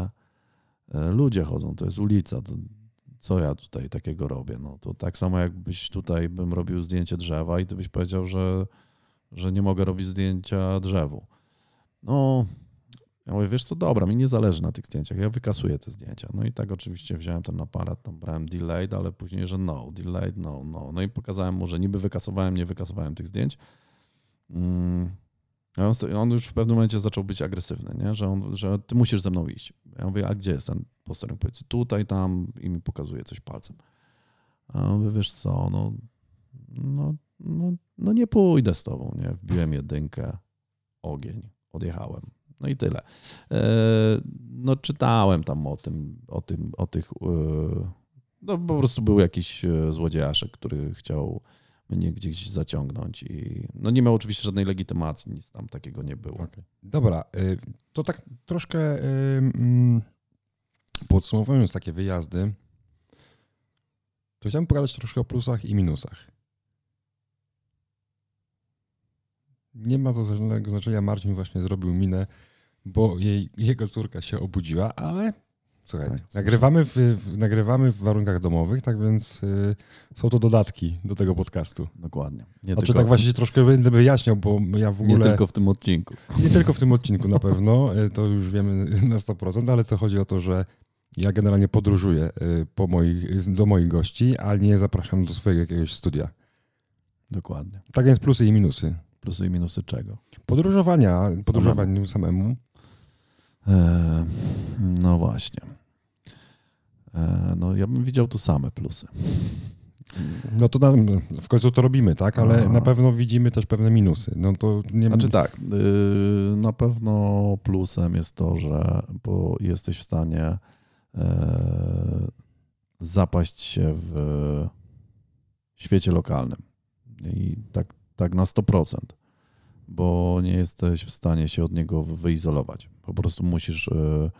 y, ludzie chodzą, to jest ulica, to co ja tutaj takiego robię? No to tak samo jakbyś tutaj bym robił zdjęcie drzewa i ty byś powiedział, że, że nie mogę robić zdjęcia drzewu. No, ja mówię, wiesz co, dobra, mi nie zależy na tych zdjęciach, ja wykasuję te zdjęcia. No i tak oczywiście wziąłem ten aparat, tam brałem delayed, ale później, że no, delayed, no, no. No i pokazałem mu, że niby wykasowałem, nie wykasowałem tych zdjęć. Mm. On, już w pewnym momencie zaczął być agresywny, nie? Że, on, że ty musisz ze mną iść. Ja mówię, a gdzie jest ten posterunek? Powiedz, tutaj, tam i mi pokazuje coś palcem. A on mówi, wiesz co, no, no, no, no nie pójdę z tobą, nie? Wbiłem jedynkę, ogień, odjechałem. No i tyle. E, no czytałem tam o tym, o tym, o tych, e, no po prostu był jakiś e, złodziejaszek, który chciał mnie gdzieś zaciągnąć i no nie miał oczywiście żadnej legitymacji, nic tam takiego nie było. Okay. Dobra, to tak troszkę mm, podsumowując takie wyjazdy, to chciałem pogadać troszkę o plusach i minusach. Nie ma to żadnego znaczenia. Marcin właśnie zrobił minę bo jej, jego córka się obudziła, ale słuchaj, tak, nagrywamy, w, w, nagrywamy w warunkach domowych, tak więc y, są to dodatki do tego podcastu. Dokładnie. Nie znaczy tak właśnie się troszkę będę wyjaśniał, bo ja w ogóle... Nie tylko w tym odcinku. Nie tylko w tym odcinku na pewno, y, to już wiemy na 100%, ale to chodzi o to, że ja generalnie podróżuję y, po moich, do moich gości, a nie zapraszam do swojego jakiegoś studia. Dokładnie. Tak więc plusy i minusy. Plusy i minusy czego? Podróżowania, podróżowaniu samemu. E, no właśnie. E, no ja bym widział tu same plusy. No to na, w końcu to robimy, tak? Ale na pewno widzimy też pewne minusy. No to nie... Znaczy tak, y, na pewno plusem jest to, że bo jesteś w stanie e, zapaść się w świecie lokalnym. I tak, tak na 100% bo nie jesteś w stanie się od niego wyizolować. Po prostu musisz e,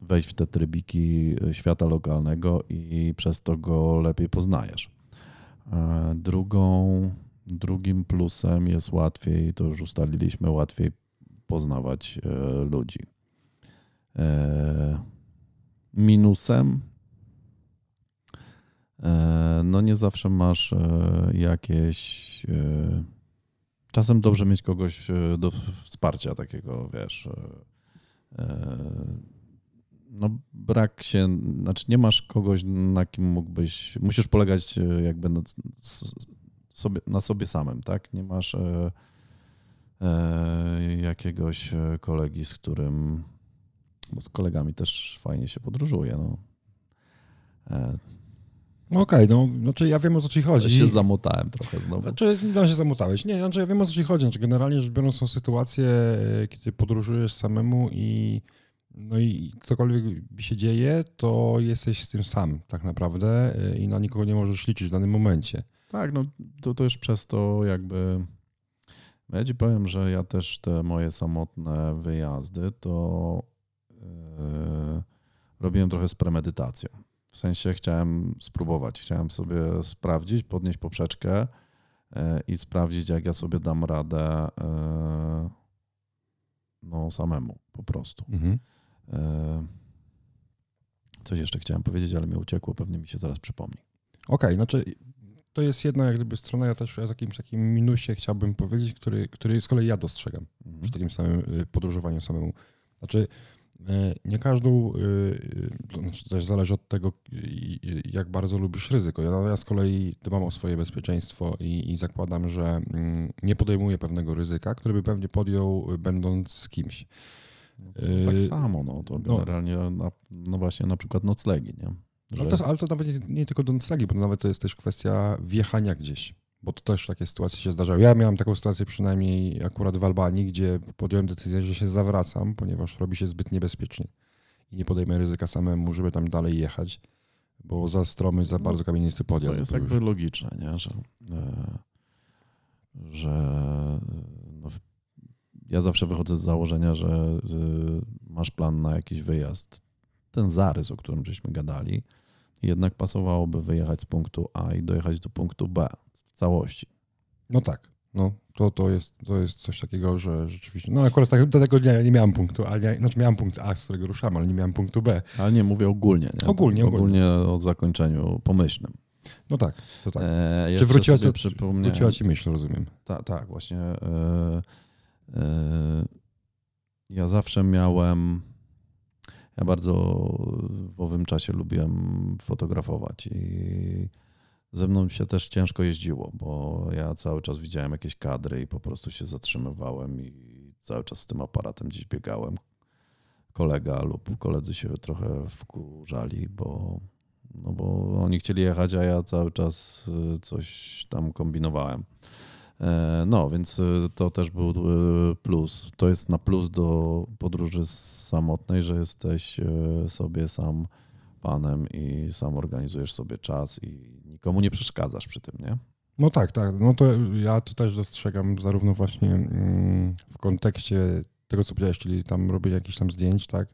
wejść w te trybiki e, świata lokalnego i przez to go lepiej poznajesz. E, drugą, drugim plusem jest łatwiej, to już ustaliliśmy, łatwiej poznawać ludzi. Minusem no nie zawsze masz jakieś czasem dobrze mieć kogoś e, do wsparcia takiego, wiesz. E, e, no brak się, znaczy nie masz kogoś, na kim mógłbyś, musisz polegać jakby na sobie, na sobie samym, tak? Nie masz jakiegoś kolegi, z którym, bo z kolegami też fajnie się podróżuje, no. No okej, okay, no znaczy ja wiem o co ci chodzi. Ja się zamotałem trochę znowu. Znaczy, no się zamotałeś. Nie, znaczy ja wiem o co ci chodzi. Znaczy, generalnie rzecz biorąc są sytuacje, e, kiedy podróżujesz samemu i no i cokolwiek się dzieje, to jesteś z tym sam tak naprawdę e, i na nikogo nie możesz liczyć w danym momencie. Tak, no to też przez to jakby ja ci powiem, że ja też te moje samotne wyjazdy to yy, robiłem trochę z premedytacją. W sensie chciałem spróbować, chciałem sobie sprawdzić, podnieść poprzeczkę e, i sprawdzić, jak ja sobie dam radę e, no, samemu po prostu. Mhm. E, coś jeszcze chciałem powiedzieć, ale mi uciekło, pewnie mi się zaraz przypomni. Okej, okay, znaczy to jest jedna jak gdyby strona, ja też o takim, takim minusie chciałbym powiedzieć, który, który z kolei ja dostrzegam mhm. przy takim samym y, podróżowaniu samemu. Znaczy E, nie każdą, e, e, to znaczy też zależy od tego, jak bardzo lubisz ryzyko. Ja, ja z kolei dbam o swoje bezpieczeństwo i, i, zakładam, że mm, nie podejmuję pewnego ryzyka, które by pewnie podjął będąc z kimś. No tak samo, no to no. generalnie, no, no właśnie na przykład noclegi, nie? Że... Ale, to, ale to nawet nie, nie, tylko do noclegi, bo nawet to jest też kwestia wjechania gdzieś bo to też takie sytuacje się zdarzały. Ja miałem taką sytuację przynajmniej akurat w Albanii, gdzie podjąłem decyzję, że się zawracam, ponieważ robi się zbyt niebezpiecznie i nie podejmę ryzyka samemu, żeby tam dalej jechać, bo za stromy, za bardzo kamienisty podjazd. To jest jakby już... logiczne, nie? że, e, że no, ja zawsze wychodzę z założenia, że masz plan na jakiś wyjazd. Ten zarys, o którym żeśmy gadali, jednak pasowałoby wyjechać z punktu A i dojechać do punktu B w całości. No tak. No, to, to, jest, to jest coś takiego, że rzeczywiście. No akurat tak, do tego nie, nie miałem punktu, A, nie, znaczy miałem punkt A, z którego ruszam, ale nie miałem punktu B. Ale nie mówię ogólnie. Nie? Ogólnie, ogólnie. Ogólnie o zakończeniu pomyślnym. No tak, to tak. E, Czy wróciła, to, wróciła ci myśl, rozumiem. Tak, tak, właśnie. E, ja zawsze miałem. Ja bardzo w owym czasie lubiłem fotografować i ze mną się też ciężko jeździło, bo ja cały czas widziałem jakieś kadry i po prostu się zatrzymywałem i cały czas z tym aparatem gdzieś biegałem. Kolega lub koledzy się trochę wkurzali, bo, no bo oni chcieli jechać, a ja cały czas y, coś tam kombinowałem. E, no, więc y, to też był y, plus. To jest na plus do podróży samotnej, że jesteś sobie sam panem i sam organizujesz sobie czas i nikomu nie przeszkadzasz przy tym, nie? No tak, tak. No to ja to też dostrzegam zarówno właśnie mm, w kontekście tego, co powiedziałeś, czyli tam robienie jakichś tam zdjęć, tak?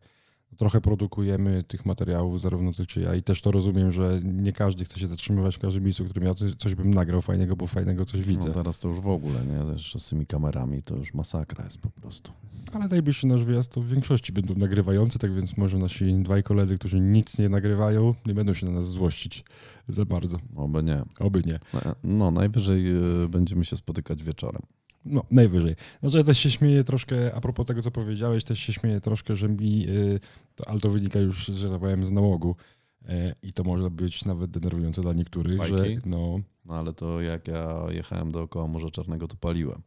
Trochę produkujemy tych materiałów, zarówno ty czy ja i też to rozumiem, że nie każdy chce się zatrzymywać w każdym miejscu, w którym ja coś, coś bym nagrał fajnego, bo fajnego coś widzę. No teraz to już w ogóle, nie? Też z tymi kamerami to już masakra jest po prostu. Ale najbliższy nasz wyjazd to w większości będą nagrywający, tak więc może nasi dwaj koledzy, którzy nic nie nagrywają, nie będą się na nas złościć za bardzo. Oby nie. Oby nie. No, no najwyżej y, będziemy się spotykać wieczorem. No, najwyżej. Znaczy ja też się śmieję troszkę, a propos tego, co powiedziałeś, też się śmieję troszkę, że mi, y, to, ale to wynika już, że tak powiem, z nałogu e, i to może być nawet denerwujące dla niektórych, Bajki? że no... No ale to jak ja jechałem dookoła Morza Czarnego, to paliłem.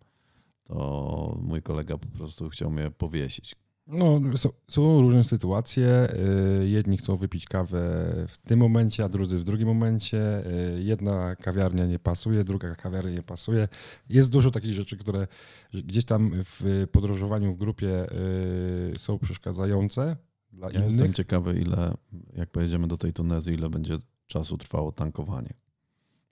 To mój kolega po prostu chciał mnie powiesić. No, są, są, różne sytuacje. Y, jedni chcą wypić kawę w tym momencie, a drudzy w drugim momencie. Y, jedna kawiarnia nie pasuje, druga kawiarnia nie pasuje. Jest dużo takich rzeczy, które gdzieś tam w podróżowaniu w grupie y, są przeszkadzające dla ja innych. Jestem ciekawy, ile, jak pojedziemy do tej Tunezji, ile będzie czasu trwało tankowanie.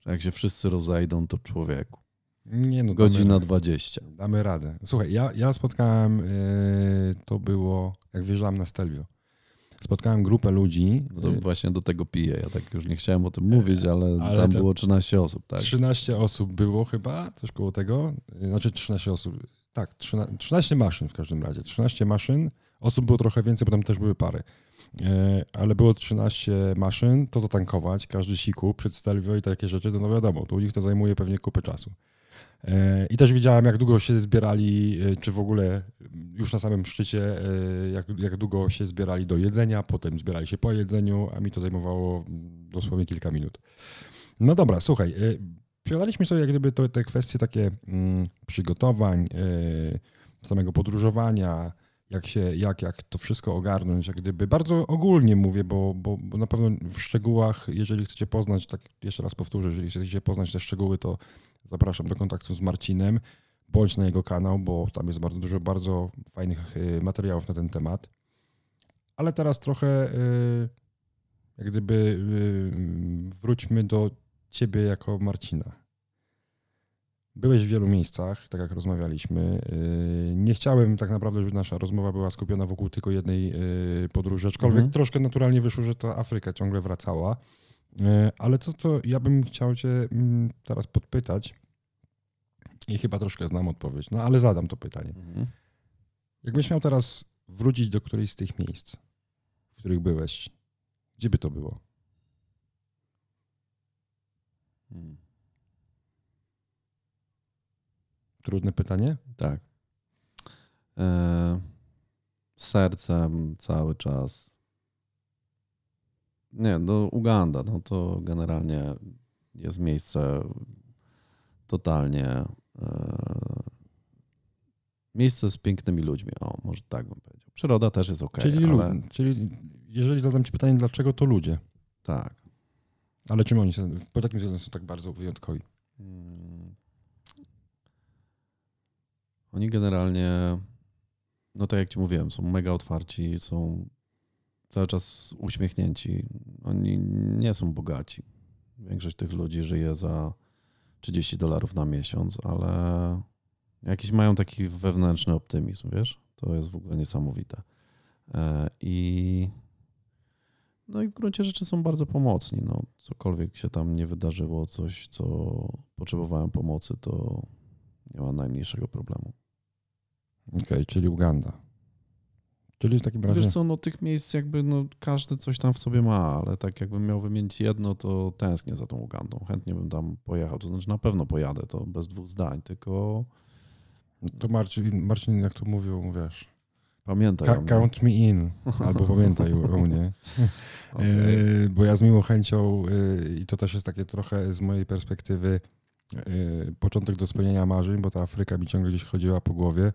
Jak się wszyscy rozejdą, to człowieku. Nie, no, Godzina damy, 20. Damy radę. Słuchaj, ja, ja spotkałem, yy, to było, jak wjeżdżałem na Stelvio. Spotkałem grupę ludzi. No to yy, właśnie do tego piję. Ja tak już nie chciałem o tym mówić, ale, ale tam było 13 osób, tak? 13 osób było chyba, coś koło tego. Znaczy 13 osób. Tak, 13, 13 maszyn w każdym razie. 13 maszyn. Osób było trochę więcej, bo tam też były pary. Yy, ale było 13 maszyn, to zatankować, każdy siku przed Stelvio i takie rzeczy, to no wiadomo, to u nich to zajmuje pewnie kupę czasu. E, I też widziałem, jak długo się zbierali, e, czy w ogóle już na samym szczycie, e, jak, jak długo się zbierali do jedzenia, potem zbierali się po jedzeniu, a mi to zajmowało dosłownie kilka minut. No dobra, słuchaj, przygadaliśmy sobie jak gdyby to, te kwestie takie mm, przygotowań, samego podróżowania, jak, się, jak, jak to wszystko ogarnąć, jak gdyby bardzo ogólnie mówię, bo, bo, bo na pewno w szczegółach, jeżeli chcecie poznać, tak jeszcze raz powtórzę, jeżeli chcecie poznać te szczegóły, to zapraszam do kontaktu z Marcinem, bądź na jego kanał, bo tam jest bardzo dużo bardzo fajnych y, materiałów na ten temat. Ale teraz trochę y, jak gdyby y, wróćmy do ciebie jako Marcina. Byłeś w wielu miejscach, tak jak rozmawialiśmy. Nie chciałem tak naprawdę, żeby nasza rozmowa była skupiona wokół tylko jednej podróży, aczkolwiek mhm. troszkę naturalnie wyszło, że ta Afryka ciągle wracała. E, ale to, co ja bym chciał Cię mm, teraz podpytać, i chyba troszkę znam odpowiedź, no ale zadam to pytanie. Mhm. Jakbyś miał teraz wrócić do którejś z tych miejsc, w których byłeś, gdzie by to było? Hmm. Trudne pytanie? Tak. E, sercem cały czas nie, no Uganda, no to generalnie jest miejsce totalnie e, miejsce z pięknymi ludźmi, o może tak bym powiedział. Przyroda też jest ok. Czyli, ale... czyli jeżeli zadam ci pytanie, dlaczego to ludzie? Tak. Ale czym oni są, po takim względem są tak bardzo wyjątkowi? Hmm. Oni generalnie, no tak jak ci mówiłem, są mega otwarci, są cały czas uśmiechnięci. Oni nie są bogaci. Większość tych ludzi żyje za 30 dolarów na miesiąc, ale Jakiś mają taki wewnętrzny optymizm, wiesz? To jest w ogóle niesamowite. E, I no i w gruncie rzeczy są bardzo pomocni. No, cokolwiek się tam nie wydarzyło, coś, co potrzebowałem pomocy, to nie ma najmniejszego problemu. Okej, okay, czyli Uganda. Czyli w takim razie... Wiesz co, no tych miejsc jakby, no każdy coś tam w sobie ma, ale tak jakbym miał wymienić jedno, to tęsknię za tą Ugandą. Chętnie bym tam pojechał, to znaczy na pewno pojadę, to bez dwóch zdań, tylko... To Marcin, Marcin jak to mówią, wiesz... Pamiętaj. Ka count me in, albo pamiętaj o mnie. okay. E, bo ja z miłą chęcią, e, i to też jest takie trochę z mojej perspektywy e, początek do spełnienia marzeń, bo ta Afryka mi ciągle gdzieś chodziła po głowie.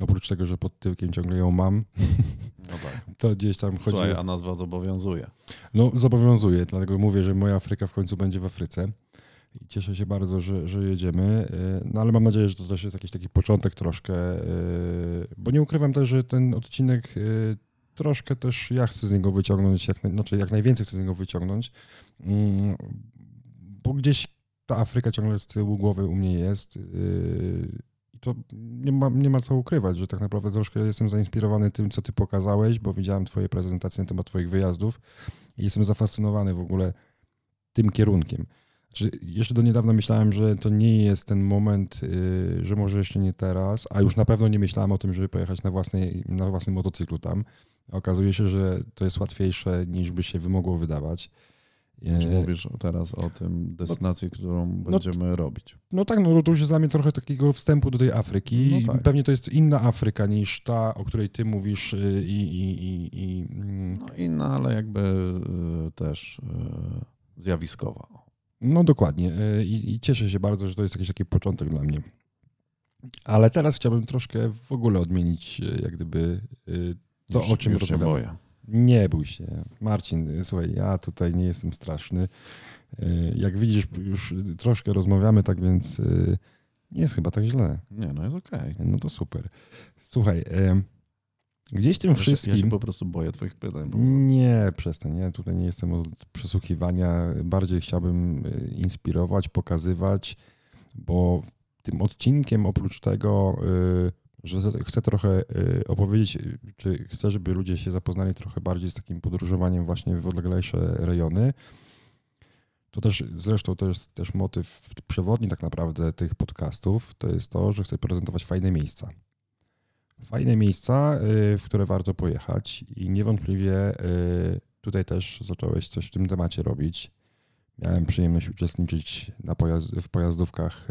Oprócz tego, że pod tyłkiem ciągle ją mam, no tak. to gdzieś tam chodzi. Słuchaj, a nazwa zobowiązuje. No, zobowiązuje, dlatego mówię, że moja Afryka w końcu będzie w Afryce. I cieszę się bardzo, że, że jedziemy. No ale mam nadzieję, że to też jest jakiś taki początek troszkę, bo nie ukrywam też, że ten odcinek troszkę też ja chcę z niego wyciągnąć, jak, znaczy jak najwięcej chcę z niego wyciągnąć, mm, bo gdzieś ta Afryka ciągle z tyłu głowy u mnie jest i to nie ma, nie ma co ukrywać, że tak naprawdę troszkę jestem zainspirowany tym, co ty pokazałeś, bo widziałem twoje prezentacje na temat twoich wyjazdów i jestem zafascynowany w ogóle tym kierunkiem. Znaczy, jeszcze do niedawna myślałem, że to nie jest ten moment, yy, że może jeszcze nie teraz, a już na pewno nie myślałem o tym, żeby pojechać na, własnej, na własnym motocyklu tam. Okazuje się, że to jest łatwiejsze niż by się wymogło wydawać. Czy mówisz teraz o tym destynacji, no, którą będziemy no, robić? No tak, no to już jest dla mnie trochę takiego wstępu do tej Afryki. No tak. Pewnie to jest inna Afryka niż ta, o której ty mówisz y, i... i, i, i mm. no inna, ale jakby y, też y, zjawiskowa. No dokładnie I, i cieszę się bardzo, że to jest jakiś taki początek dla mnie. Ale teraz chciałbym troszkę w ogóle odmienić jak gdyby to, już, o czym rozmawiamy. Nie bój się. Marcin, słuchaj, ja tutaj nie jestem straszny. E, jak widzisz, już troszkę rozmawiamy, tak więc e, nie jest chyba tak źle. Nie, no jest okej. Okay. No to super. Słuchaj, e, gdzieś tym wszystkim... Ja się po prostu boję twoich pytań. Bo... Nie, przestań. Nie, tutaj nie jestem od przesłuchiwania. Bardziej chciałbym inspirować, pokazywać, bo tym odcinkiem oprócz tego że chcę trochę y, opowiedzieć, czy chcę, żeby ludzie się zapoznali trochę bardziej z takim podróżowaniem właśnie w odleglejsze rejony. To też zresztą to jest też motyw przewodni tak naprawdę tych podcastów, to jest to, że chcę prezentować fajne miejsca. Fajne miejsca, y, w które warto pojechać i niewątpliwie y, tutaj też zacząłeś coś w tym temacie robić. Miałem przyjemność uczestniczyć na pojazd w pojazdówkach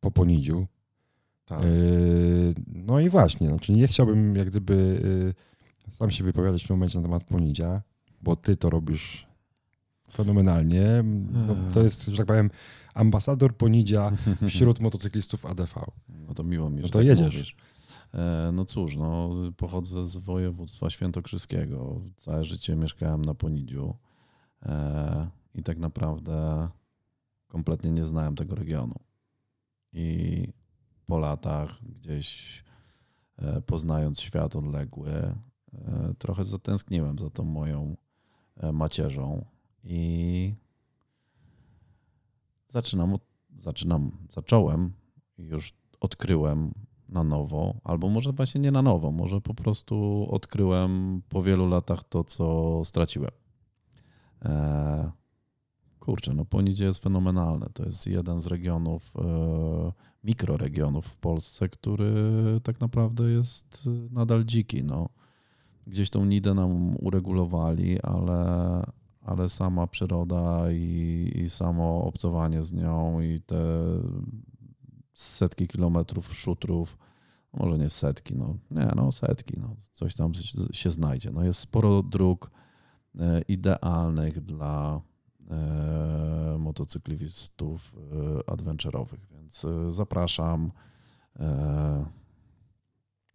po Ponidziu, tak. Yy, no i właśnie, znaczy nie chciałbym jak gdyby yy, sam się wypowiadać w tym momencie na temat Ponidzia, bo ty to robisz fenomenalnie. No, to jest, że tak powiem, ambasador Ponidzia wśród motocyklistów ADV. No to miło mi, że no to tak jedziesz. Mówisz. E, no cóż, no, pochodzę z województwa świętokrzyskiego. Całe życie mieszkałem na Ponidziu e, i tak naprawdę kompletnie nie znałem tego regionu. I po latach, gdzieś e, poznając świat odległy, e, trochę zatęskniłem za tą moją e, macierzą i zaczynam, zaczynam, zacząłem, już odkryłem na nowo, albo może właśnie nie na nowo, może po prostu odkryłem po wielu latach to, co straciłem. Kurczę, no Ponidzie jest fenomenalne. To jest jeden z regionów, e, mikroregionów w Polsce, który tak naprawdę jest nadal dziki. No. Gdzieś tą nidę nam uregulowali, ale, ale sama przyroda i, i samo obcowanie z nią i te setki kilometrów szutrów, może nie setki, no nie, no setki, no, coś tam się znajdzie. No jest sporo dróg e, idealnych dla E, motocyklistów e, adventurowych, więc e, zapraszam.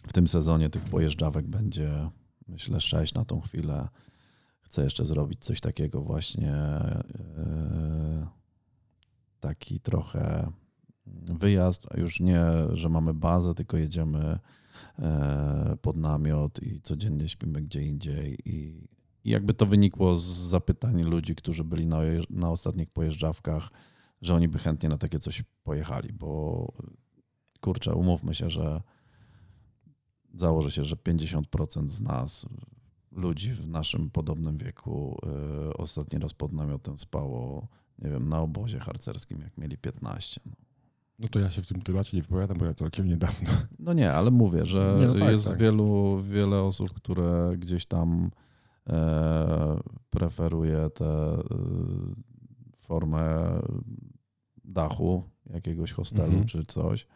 W tym sezonie tych pojeżdżawek będzie myślę sześć na tą chwilę. Chcę jeszcze zrobić coś takiego właśnie taki trochę wyjazd, a już nie, że mamy bazę, tylko jedziemy pod namiot i codziennie śpimy gdzie indziej i i jakby to wynikło z zapytań ludzi, którzy byli na, na ostatnich pojeżdżawkach, że oni by chętnie na takie coś pojechali, bo kurczę, umówmy się, że założę się, że 50% z nas, ludzi w naszym podobnym wieku, y, ostatni raz pod namiotem spało, nie wiem, na obozie harcerskim, jak mieli 15. No. No to ja się w tym temacie nie wypowiadam, bo ja całkiem niedawno. No nie, ale mówię, że Nie, no tak, jest tak. wielu, wiele osób, które gdzieś tam preferuje tę e, formę dachu jakiegoś hostelu Mhm. czy coś.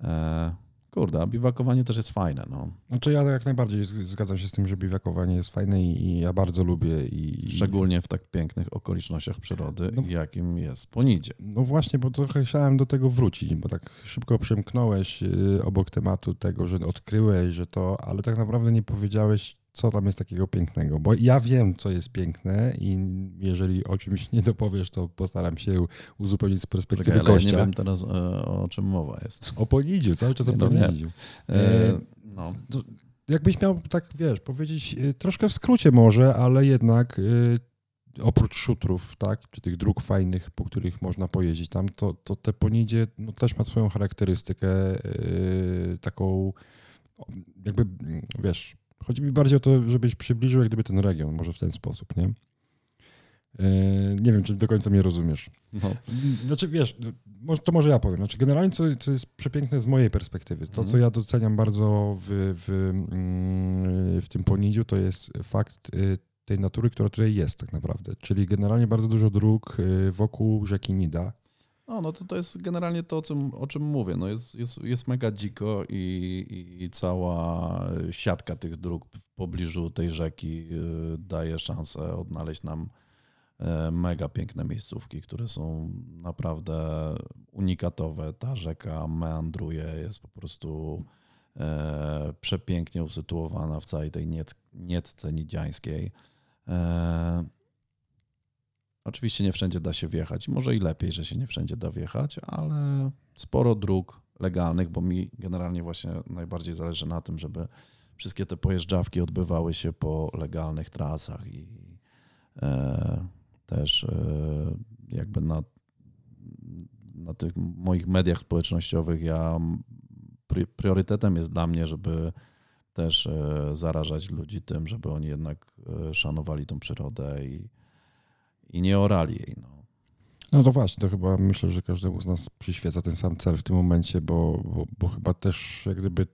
E, kurde, biwakowanie też jest fajne. No. Znaczy ja jak najbardziej zgadzam się z tym, że biwakowanie jest fajne i, ja bardzo lubię. I, Szczególnie w tak pięknych okolicznościach przyrody, No. jakim jest Ponidzie. No właśnie, bo trochę chciałem do tego wrócić, bo tak szybko przemknąłeś y, obok tematu tego, że odkryłeś, że to, ale tak naprawdę nie powiedziałeś, co tam jest takiego pięknego. Bo ja wiem, co jest piękne i jeżeli o czymś nie dopowiesz, to postaram się uzupełnić z perspektywy Czekaj, ale ja nie wiem teraz, e, o czym mowa jest. O Ponidziu, cały czas o Nie, no wiem. Ponidziu. E, E, no. Jakbyś miał tak, wiesz, powiedzieć troszkę w skrócie może, ale jednak oprócz szutrów, tak, czy tych dróg fajnych, po których można pojeździć tam, to, to te ponidzie no, też ma swoją charakterystykę taką, o, jakby, mm, wiesz, chodzi mi bardziej o to, żebyś przybliżył jak gdyby ten region, może w ten sposób, nie? Y, Nie wiem, czy do końca mnie rozumiesz. No. Znaczy, wiesz, może, to może ja powiem. Znaczy, generalnie, co, co jest przepiękne z mojej perspektywy, to, co Mhm. ja doceniam bardzo w, w, mm, w tym ponidziu, to jest fakt y, tej natury, która tutaj jest tak naprawdę. Czyli generalnie bardzo dużo dróg y, wokół rzeki Nida. No, no to, to jest generalnie to, o czym, o czym mówię. No jest, jest, jest mega dziko i, i, cała siatka tych dróg w pobliżu tej rzeki y, daje szansę odnaleźć nam e, mega piękne miejscówki, które są naprawdę unikatowe. Ta rzeka meandruje, jest po prostu e, przepięknie usytuowana w całej tej niec, niecce nidziańskiej. Oczywiście nie wszędzie da się wjechać. Może i lepiej, że się nie wszędzie da wjechać, ale sporo dróg legalnych, bo mi generalnie właśnie najbardziej zależy na tym, żeby wszystkie te pojeżdżawki odbywały się po legalnych trasach i e, też e, jakby na, na tych moich mediach społecznościowych ja pri- priorytetem jest dla mnie, żeby też e, zarażać ludzi tym, żeby oni jednak e, szanowali tą przyrodę i, i nie orali jej. No. No to właśnie, to chyba myślę, że każdemu z nas przyświeca ten sam cel w tym momencie, bo, bo, bo chyba też jak gdyby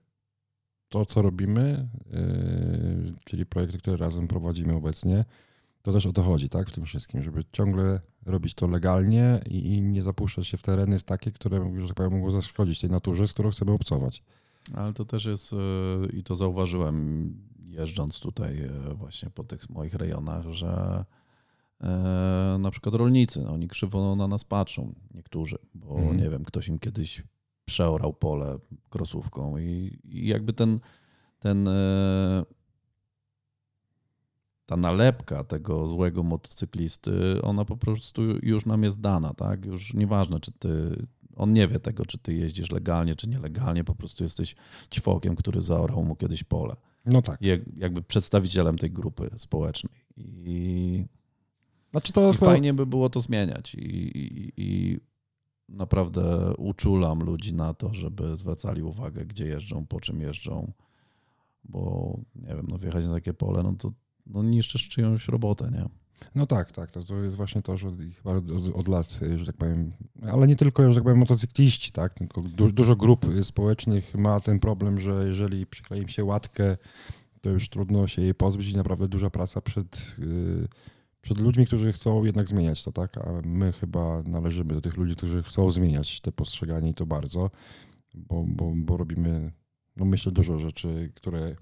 to, co robimy, yy, czyli projekty, które razem prowadzimy obecnie, to też o to chodzi, tak, w tym wszystkim, żeby ciągle robić to legalnie i, i nie zapuszczać się w tereny takie, które, że tak powiem, mogą zaszkodzić tej naturze, z którą chcemy obcować. Ale to też jest, e, i to zauważyłem jeżdżąc tutaj e, właśnie po tych moich rejonach, że na przykład rolnicy, oni krzywo na nas patrzą, niektórzy, bo Mhm. nie wiem, ktoś im kiedyś przeorał pole krosówką i, i jakby ten, ten e, ta nalepka tego złego motocyklisty, ona po prostu już nam jest dana, tak? Już nieważne, czy ty, on nie wie tego, czy ty jeździsz legalnie, czy nielegalnie, po prostu jesteś ćwokiem, który zaorał mu kiedyś pole. No tak. Jak, jakby przedstawicielem tej grupy społecznej. I, Znaczy to i fajnie by było to zmieniać. I, i, I naprawdę uczulam ludzi na to, żeby zwracali uwagę, gdzie jeżdżą, po czym jeżdżą, bo nie wiem, no wjechać na takie pole, no to no niszczysz czyjąś robotę, nie? No tak, tak. To, to jest właśnie to, że chyba od, od lat, że tak powiem, ale nie tylko, że tak powiem, motocykliści, tak? Tylko du, dużo grup społecznych ma ten problem, że jeżeli przyklei im się łatkę, to już trudno się jej pozbyć i naprawdę duża praca przed, yy, przed ludźmi, którzy chcą jednak zmieniać to, tak? A my chyba należymy do tych ludzi, którzy chcą zmieniać te postrzeganie i to bardzo, bo, bo, bo robimy, no myślę, dużo rzeczy, które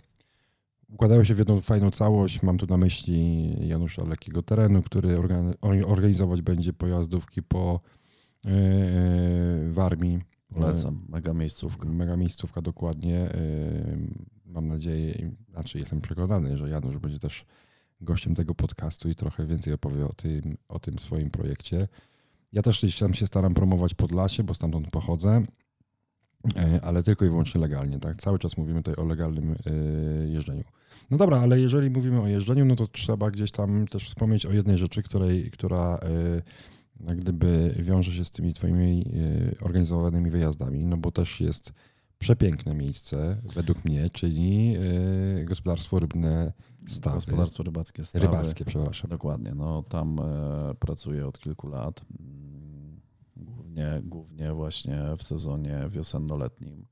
układają się w jedną fajną całość. Mam tu na myśli Janusza Lekkiego Terenu, który organ- or- organizować będzie pojazdówki po e, w armii. Polecam, mega miejscówka. Mega miejscówka dokładnie. E, Mam nadzieję, znaczy jestem przekonany, że Janusz będzie też gościem tego podcastu i trochę więcej opowie o tym, o tym swoim projekcie. Ja też gdzieś tam się staram promować Podlasie, bo stamtąd pochodzę, e, ale tylko i wyłącznie legalnie. Tak? Cały czas mówimy tutaj o legalnym e, jeżdżeniu. No dobra, ale jeżeli mówimy o jeżdżeniu, no to trzeba gdzieś tam też wspomnieć o jednej rzeczy, której, która jak gdyby wiąże się z tymi twoimi organizowanymi wyjazdami, no bo też jest przepiękne miejsce, według mnie, czyli y, gospodarstwo rybne Stawy. Gospodarstwo rybackie Stawy. Rybackie, przepraszam. Dokładnie. No, tam e, pracuję od kilku lat. Mm, głównie, głównie właśnie w sezonie wiosenno-letnim.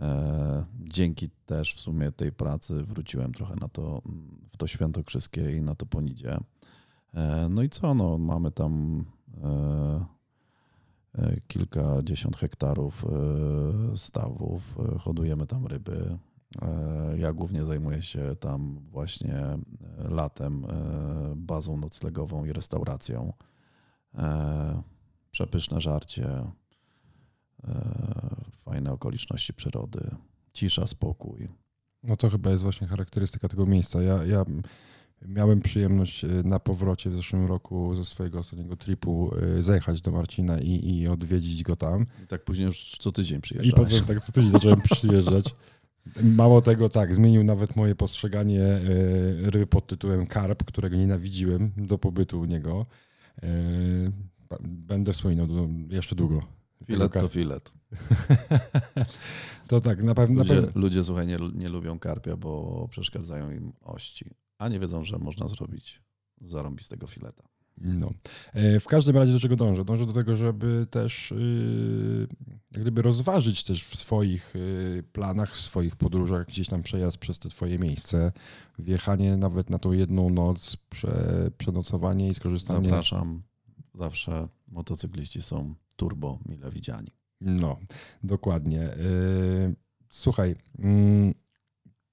E, dzięki też w sumie tej pracy wróciłem trochę na to, w to świętokrzyskie i na to ponidzie. E, no i co, no, mamy tam kilkadziesiąt hektarów e, stawów, e, hodujemy tam ryby, E, ja głównie zajmuję się tam właśnie e, latem e, bazą noclegową i restauracją. Przepyszne żarcie, fajne okoliczności przyrody, cisza, spokój. No to chyba jest właśnie charakterystyka tego miejsca. Ja, ja miałem przyjemność na powrocie w zeszłym roku ze swojego ostatniego tripu zajechać do Marcina i, i odwiedzić go tam. I tak później już co tydzień przyjeżdżałeś. I potem tak co tydzień zacząłem przyjeżdżać. Mało tego, tak, zmienił nawet moje postrzeganie e, ryby pod tytułem karp, którego nienawidziłem do pobytu u niego. E, będę wspominał jeszcze długo. Filet to filet. to tak, na pewno. Ludzie, na pewno. ludzie słuchaj, nie, nie lubią karpia, bo przeszkadzają im ości, a nie wiedzą, że można zrobić zarąbistego fileta. No. E, w każdym razie do czego dążę? Dążę do tego, żeby też y, jak gdyby rozważyć też w swoich y, planach, w swoich podróżach gdzieś tam przejazd przez te twoje miejsce, wjechanie nawet na tą jedną noc, prze, przenocowanie i skorzystanie. Zapraszam. Zawsze motocykliści są turbo mile widziani. No, dokładnie. Y, słuchaj, mm,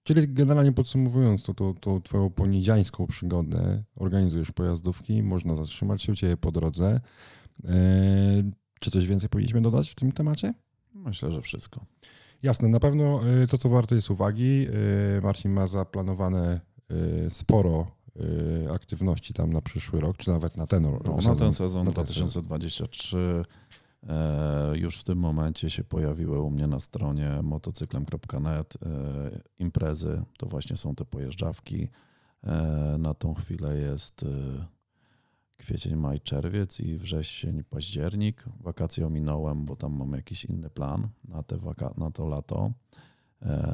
Czyli generalnie podsumowując to, to, to twoją poniedziańską przygodę, organizujesz pojazdówki, można zatrzymać się u ciebie po drodze. E, czy coś więcej powinniśmy dodać w tym temacie? Myślę, że wszystko. Jasne, na pewno e, to, co warto jest uwagi, e, Marcin ma zaplanowane sporo aktywności tam na przyszły rok, czy nawet na ten no, rok. Na ten sezon na 2023 E, już w tym momencie się pojawiły u mnie na stronie motocyklem.net e, imprezy. To właśnie są te pojeżdżawki. E, na tą chwilę jest kwiecień, maj, czerwiec i wrzesień, październik. Wakacje ominąłem, bo tam mam jakiś inny plan na, te waka- na to lato.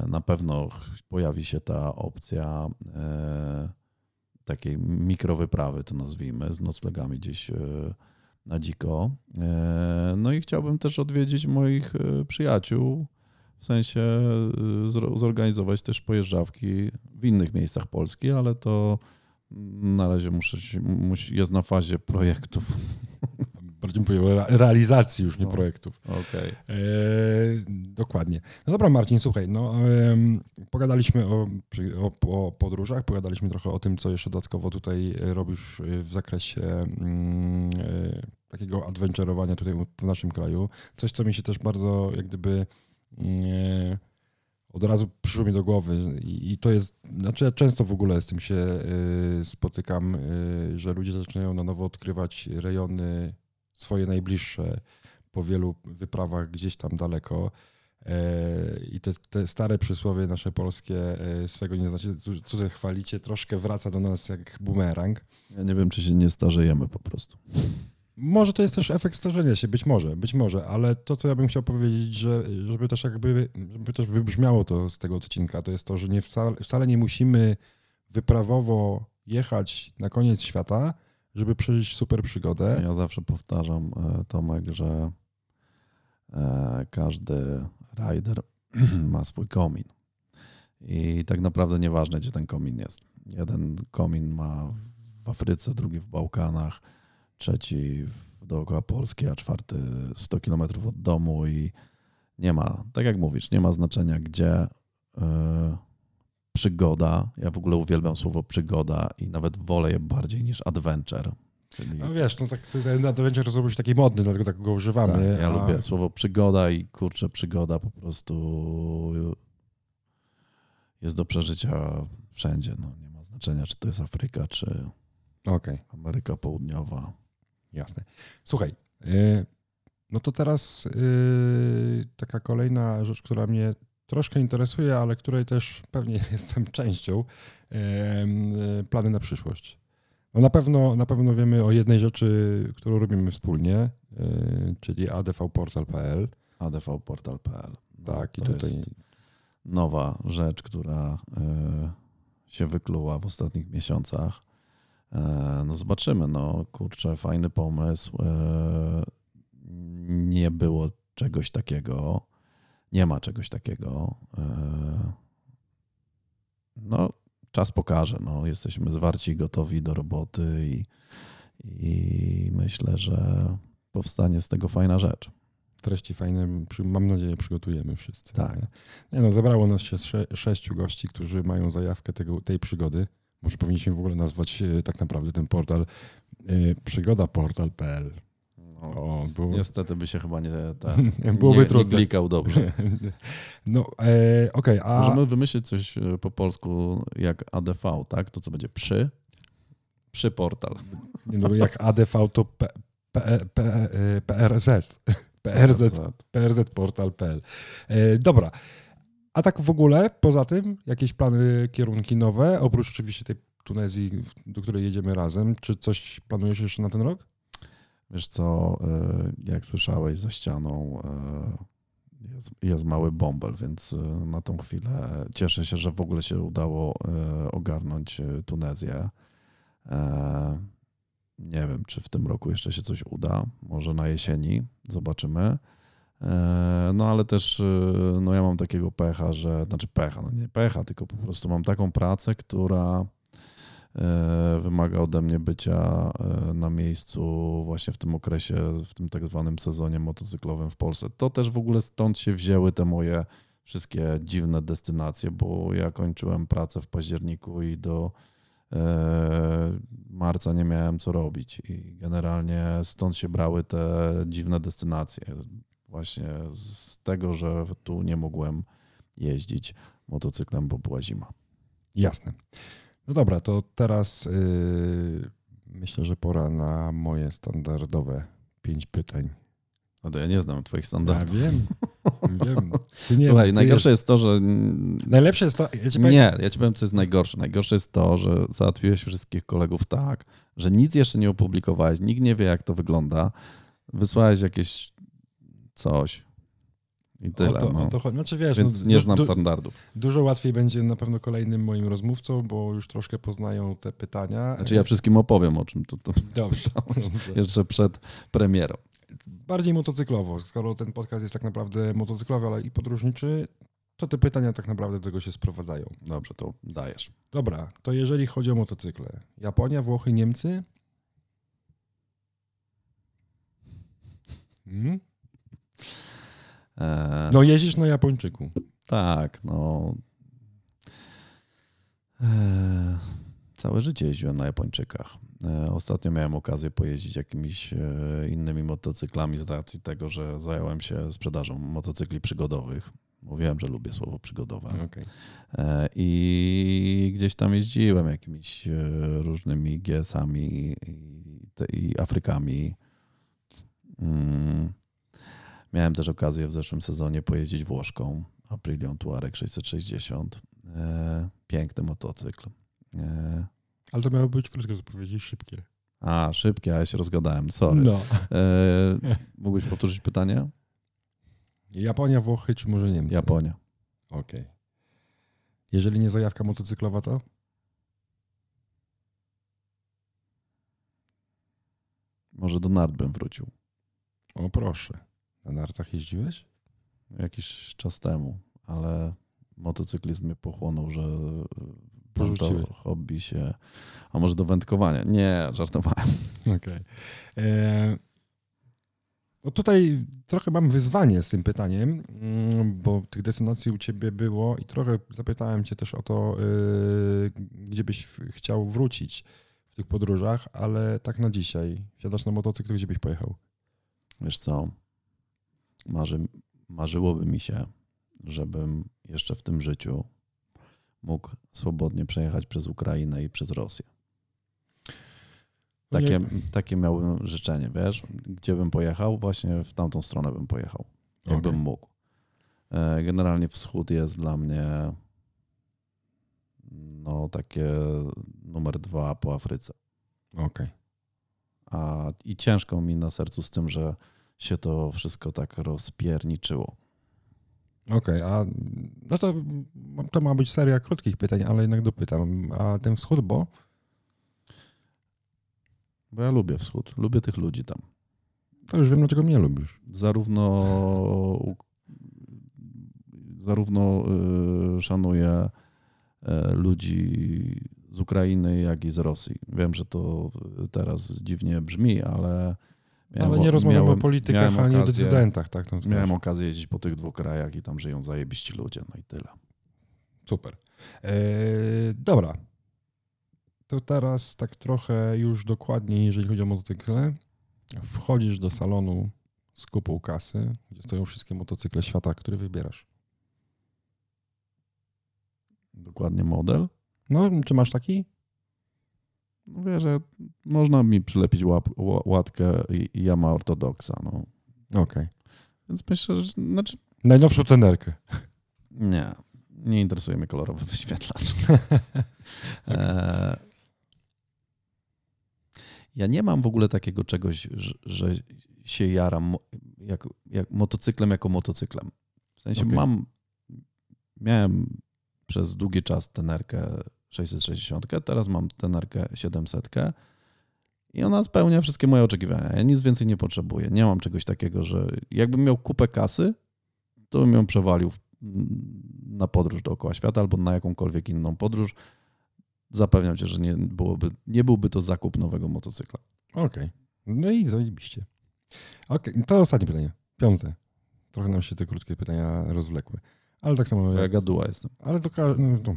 Na pewno pojawi się ta opcja takiej mikrowyprawy, to nazwijmy, z noclegami gdzieś na dziko. E, no i chciałbym też odwiedzić moich e, przyjaciół, w sensie e, zorganizować też pojeżdżawki w innych miejscach Polski, ale to na razie muszę, jest na fazie projektów. bardziej bym powiedział, realizacji już, nie no, projektów. Okay. E, dokładnie. No dobra, Marcin, słuchaj, no, e, pogadaliśmy o, o, o, podróżach, pogadaliśmy trochę o tym, co jeszcze dodatkowo tutaj robisz w zakresie mm, e, takiego adventurowania tutaj w naszym kraju. Coś, co mi się też bardzo jak gdyby od razu przyszło mi do głowy i, i to jest, znaczy ja często w ogóle z tym się y, spotykam, y, że ludzie zaczynają na nowo odkrywać rejony swoje najbliższe po wielu wyprawach gdzieś tam daleko. E, I te, te, stare przysłowie nasze polskie, e, swego nie znacie, się chwalicie, troszkę wraca do nas jak bumerang. Ja nie wiem, czy się nie starzejemy po prostu. Może to jest też efekt starzenia się, być może, być może, ale to, co ja bym chciał powiedzieć, że, żeby też jakby, żeby też wybrzmiało to z tego odcinka, to jest to, że nie wcale, wcale nie musimy wyprawowo jechać na koniec świata, żeby przeżyć super przygodę. Ja zawsze powtarzam, e, Tomek, że e, każdy rider ma swój komin. I tak naprawdę nieważne, gdzie ten komin jest. Jeden komin ma w Afryce, drugi w Bałkanach, trzeci dookoła Polski, a czwarty 100 kilometrów od domu i nie ma, tak jak mówisz, nie ma znaczenia gdzie. Przygoda. Ja w ogóle uwielbiam słowo przygoda i nawet wolę je bardziej niż adventure. Czyli... No wiesz, no tak ten adventure zrobił się taki modny, dlatego tak go używamy. Tak, ja a... lubię słowo przygoda i kurczę, przygoda po prostu jest do przeżycia wszędzie. No, nie ma znaczenia, czy to jest Afryka, czy okay. Ameryka Południowa. Jasne. Słuchaj, y, no to teraz y, taka kolejna rzecz, która mnie troszkę interesuje, ale której też pewnie jestem częścią, plany na przyszłość. No na, pewno, na pewno wiemy o jednej rzeczy, którą robimy wspólnie, yy, czyli advportal.pl. advportal.pl. No, tak, i tutaj nowa rzecz, która yy, się wykluła w ostatnich miesiącach. No zobaczymy, no kurczę, fajny pomysł. Nie było czegoś takiego. Nie ma czegoś takiego. No, czas pokaże. No, jesteśmy zwarci, gotowi do roboty i, i myślę, że powstanie z tego fajna rzecz. Treści fajne, mam nadzieję, przygotujemy wszyscy. Tak. Nie no, zebrało nas się sześciu gości, którzy mają zajawkę tego, tej przygody. Może powinniśmy w ogóle nazwać e, tak naprawdę ten portal y, przygodaportal.pl. O, było... Niestety by się chyba nie, ta, Byłoby nie, trudne. nie klikał dobrze. no, e. Okay, a... Możemy wymyślić coś e, po polsku jak ADV, tak? To co będzie przy? Przy portal. Nie, no, jak ADV to P, P, P, PRZ. PRZ, PRZ portal.pl. E, dobra. A tak w ogóle, poza tym, jakieś plany, kierunki nowe, oprócz oczywiście tej Tunezji, do której jedziemy razem, czy coś planujesz jeszcze na ten rok? Wiesz co, e, jak słyszałeś za ścianą e, jest, jest mały bąbel, więc e, na tą chwilę cieszę się, że w ogóle się udało ogarnąć Tunezję. Nie wiem, czy w tym roku jeszcze się coś uda. Może na jesieni, zobaczymy. No ale też no ja mam takiego pecha, że znaczy pecha, no nie pecha, tylko po prostu mam taką pracę, która wymaga ode mnie bycia e, na miejscu właśnie w tym okresie, w tym tak zwanym sezonie motocyklowym w Polsce. To też w ogóle stąd się wzięły te moje wszystkie dziwne destynacje, bo ja kończyłem pracę w październiku i do e, marca nie miałem co robić i generalnie stąd się brały te dziwne destynacje. Właśnie z tego, że tu nie mogłem jeździć motocyklem, bo była zima. Jasne. No dobra, to teraz yy, myślę, że pora na moje standardowe pięć pytań. No to ja nie znam twoich standardów. Ja wiem, wiem. Nie, Słuchaj, najgorsze jest... jest to, że... Najlepsze jest to... Ja powiem... Nie, ja ci powiem, co jest najgorsze. Najgorsze jest to, że załatwiłeś wszystkich kolegów tak, że nic jeszcze nie opublikowałeś, nikt nie wie, jak to wygląda. Wysłałeś jakieś coś, i tyle. O to, no. o to, znaczy, wiesz, Więc no, nie znam du, standardów. Dużo łatwiej będzie na pewno kolejnym moim rozmówcą, bo już troszkę poznają te pytania. Znaczy ja wszystkim opowiem o czym to, to, dobrze, to jeszcze przed premierą. Bardziej motocyklowo, skoro ten podcast jest tak naprawdę motocyklowy, ale i podróżniczy, to te pytania tak naprawdę do tego się sprowadzają. Dobrze, to dajesz. Dobra, to jeżeli chodzi o motocykle, Japonia, Włochy, Niemcy? Hmm? E, no jeździsz na Japończyku. Tak, no. E, całe życie jeździłem na Japończykach. E, ostatnio miałem okazję pojeździć jakimiś innymi motocyklami z racji tego, że zająłem się sprzedażą motocykli przygodowych. Mówiłem, że lubię słowo przygodowe. Okay. I gdzieś tam jeździłem jakimiś różnymi GS-ami i, Afrykami. Miałem też okazję w zeszłym sezonie pojeździć Włoszką, Aprilią Tuareg 660. E, piękny motocykl. E, Ale to miało być, krótko to powiedzieć, szybkie. A, szybkie, a ja się rozgadałem, sorry. No. E, mógłbyś powtórzyć pytanie? Japonia, Włochy czy może Niemcy? Japonia. Okej. Okay. Jeżeli nie zajawka motocyklowa, to? Może do nart bym wrócił. O proszę. Na nartach jeździłeś? Jakiś czas temu, ale motocyklizm mnie pochłonął, że Porzuciłeś. to hobby się... A może do wędkowania? Nie, żartowałem. Okej. Okay. E, no tutaj trochę mam wyzwanie z tym pytaniem, mm, bo tych destynacji u ciebie było i trochę zapytałem cię też o to, e, gdzie byś chciał wrócić w tych podróżach, ale tak na dzisiaj. Siadasz na motocykl, to gdzie byś pojechał? Wiesz co, marzy, marzyłoby mi się, żebym jeszcze w tym życiu mógł swobodnie przejechać przez Ukrainę i przez Rosję. No takie, takie miałbym życzenie, wiesz, gdzie bym pojechał, właśnie w tamtą stronę bym pojechał, jakbym okay. mógł. E, generalnie wschód jest dla mnie no takie numer dwa po Afryce. Okej. A, I ciężko mi na sercu z tym, że się to wszystko tak rozpierniczyło. Okej, a no to, to ma być seria krótkich pytań, ale jednak dopytam. A ten wschód, bo? Bo ja lubię wschód, lubię tych ludzi tam. To już wiem, dlaczego mnie lubisz. Zarówno, zarówno y, szanuję y, ludzi z Ukrainy, jak i z Rosji. Wiem, że to teraz dziwnie brzmi, ale. Ale nie rozmawiamy miałem- o politykach miałem ani o decydentach, tak? To Miałem okazję jeździć po tych dwóch krajach i tam żyją zajebiści ludzie, no i tyle. Super. E, dobra. To teraz tak trochę już dokładniej, jeżeli chodzi o motocykle. Wchodzisz do salonu z kupą kasy, gdzie stoją wszystkie motocykle świata, który wybierasz. Dokładnie model. No, czy masz taki? Wie, że można mi przylepić łap, ła- łatkę Yamaha ortodoksa. No. Okej. Więc myślę, że znaczy, Najnowszą tenerkę. nie, nie interesuje mnie kolorowy wyświetlacz. e, ja nie mam w ogóle takiego czegoś, że, że się jaram jak, jak motocyklem jako motocyklem. W sensie Okej. mam, miałem przez długi czas tenerkę 660, teraz mam tenerkę 700 i ona spełnia wszystkie moje oczekiwania. Ja nic więcej nie potrzebuję. Nie mam czegoś takiego, że jakbym miał kupę kasy, to bym ją przewalił na podróż dookoła świata albo na jakąkolwiek inną podróż. Zapewniam cię, że nie, byłoby, nie byłby to zakup nowego motocykla. Okej. No i zajebiście. Okej, to ostatnie pytanie. Piąte. Trochę nam się te krótkie pytania rozwlekły. Ale tak samo. Ja gaduła jestem. Ale to, no, to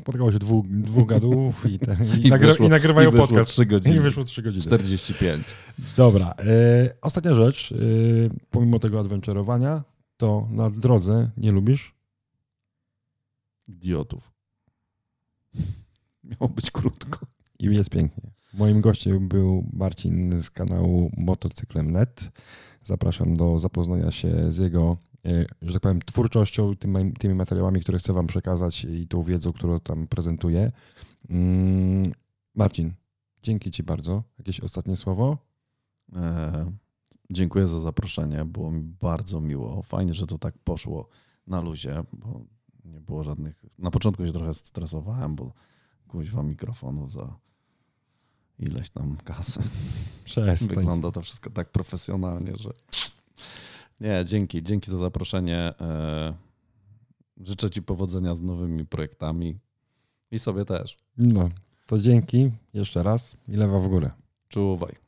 spotkało się dwóch, dwóch gadów i, te, i, I nagry, wyszło- i nagrywają I podcast. 3 godziny. I wyszło trzy godziny. 45. Dobra. E, ostatnia rzecz. E, pomimo tego adventurowania, to na drodze nie lubisz? Idiotów. Miało być krótko. I jest pięknie. Moim gościem był Marcin z kanału Motocyklem.net. Zapraszam do zapoznania się z jego, że tak powiem, twórczością, tymi, tymi materiałami, które chcę Wam przekazać i tą wiedzą, którą tam prezentuję. Mm, Marcin, dzięki Ci bardzo. Jakieś ostatnie słowo? E, dziękuję za zaproszenie. Było mi bardzo miło. Fajnie, że to tak poszło na luzie, bo nie było żadnych. Na początku się trochę stresowałem, bo kuźwa mikrofonu za ileś tam kasy. Przestań. Wygląda to wszystko tak profesjonalnie, że. Nie, dzięki. Dzięki za zaproszenie. E, Życzę Ci powodzenia z nowymi projektami i sobie też. No, to dzięki jeszcze raz i lewa w górę. Czuwaj.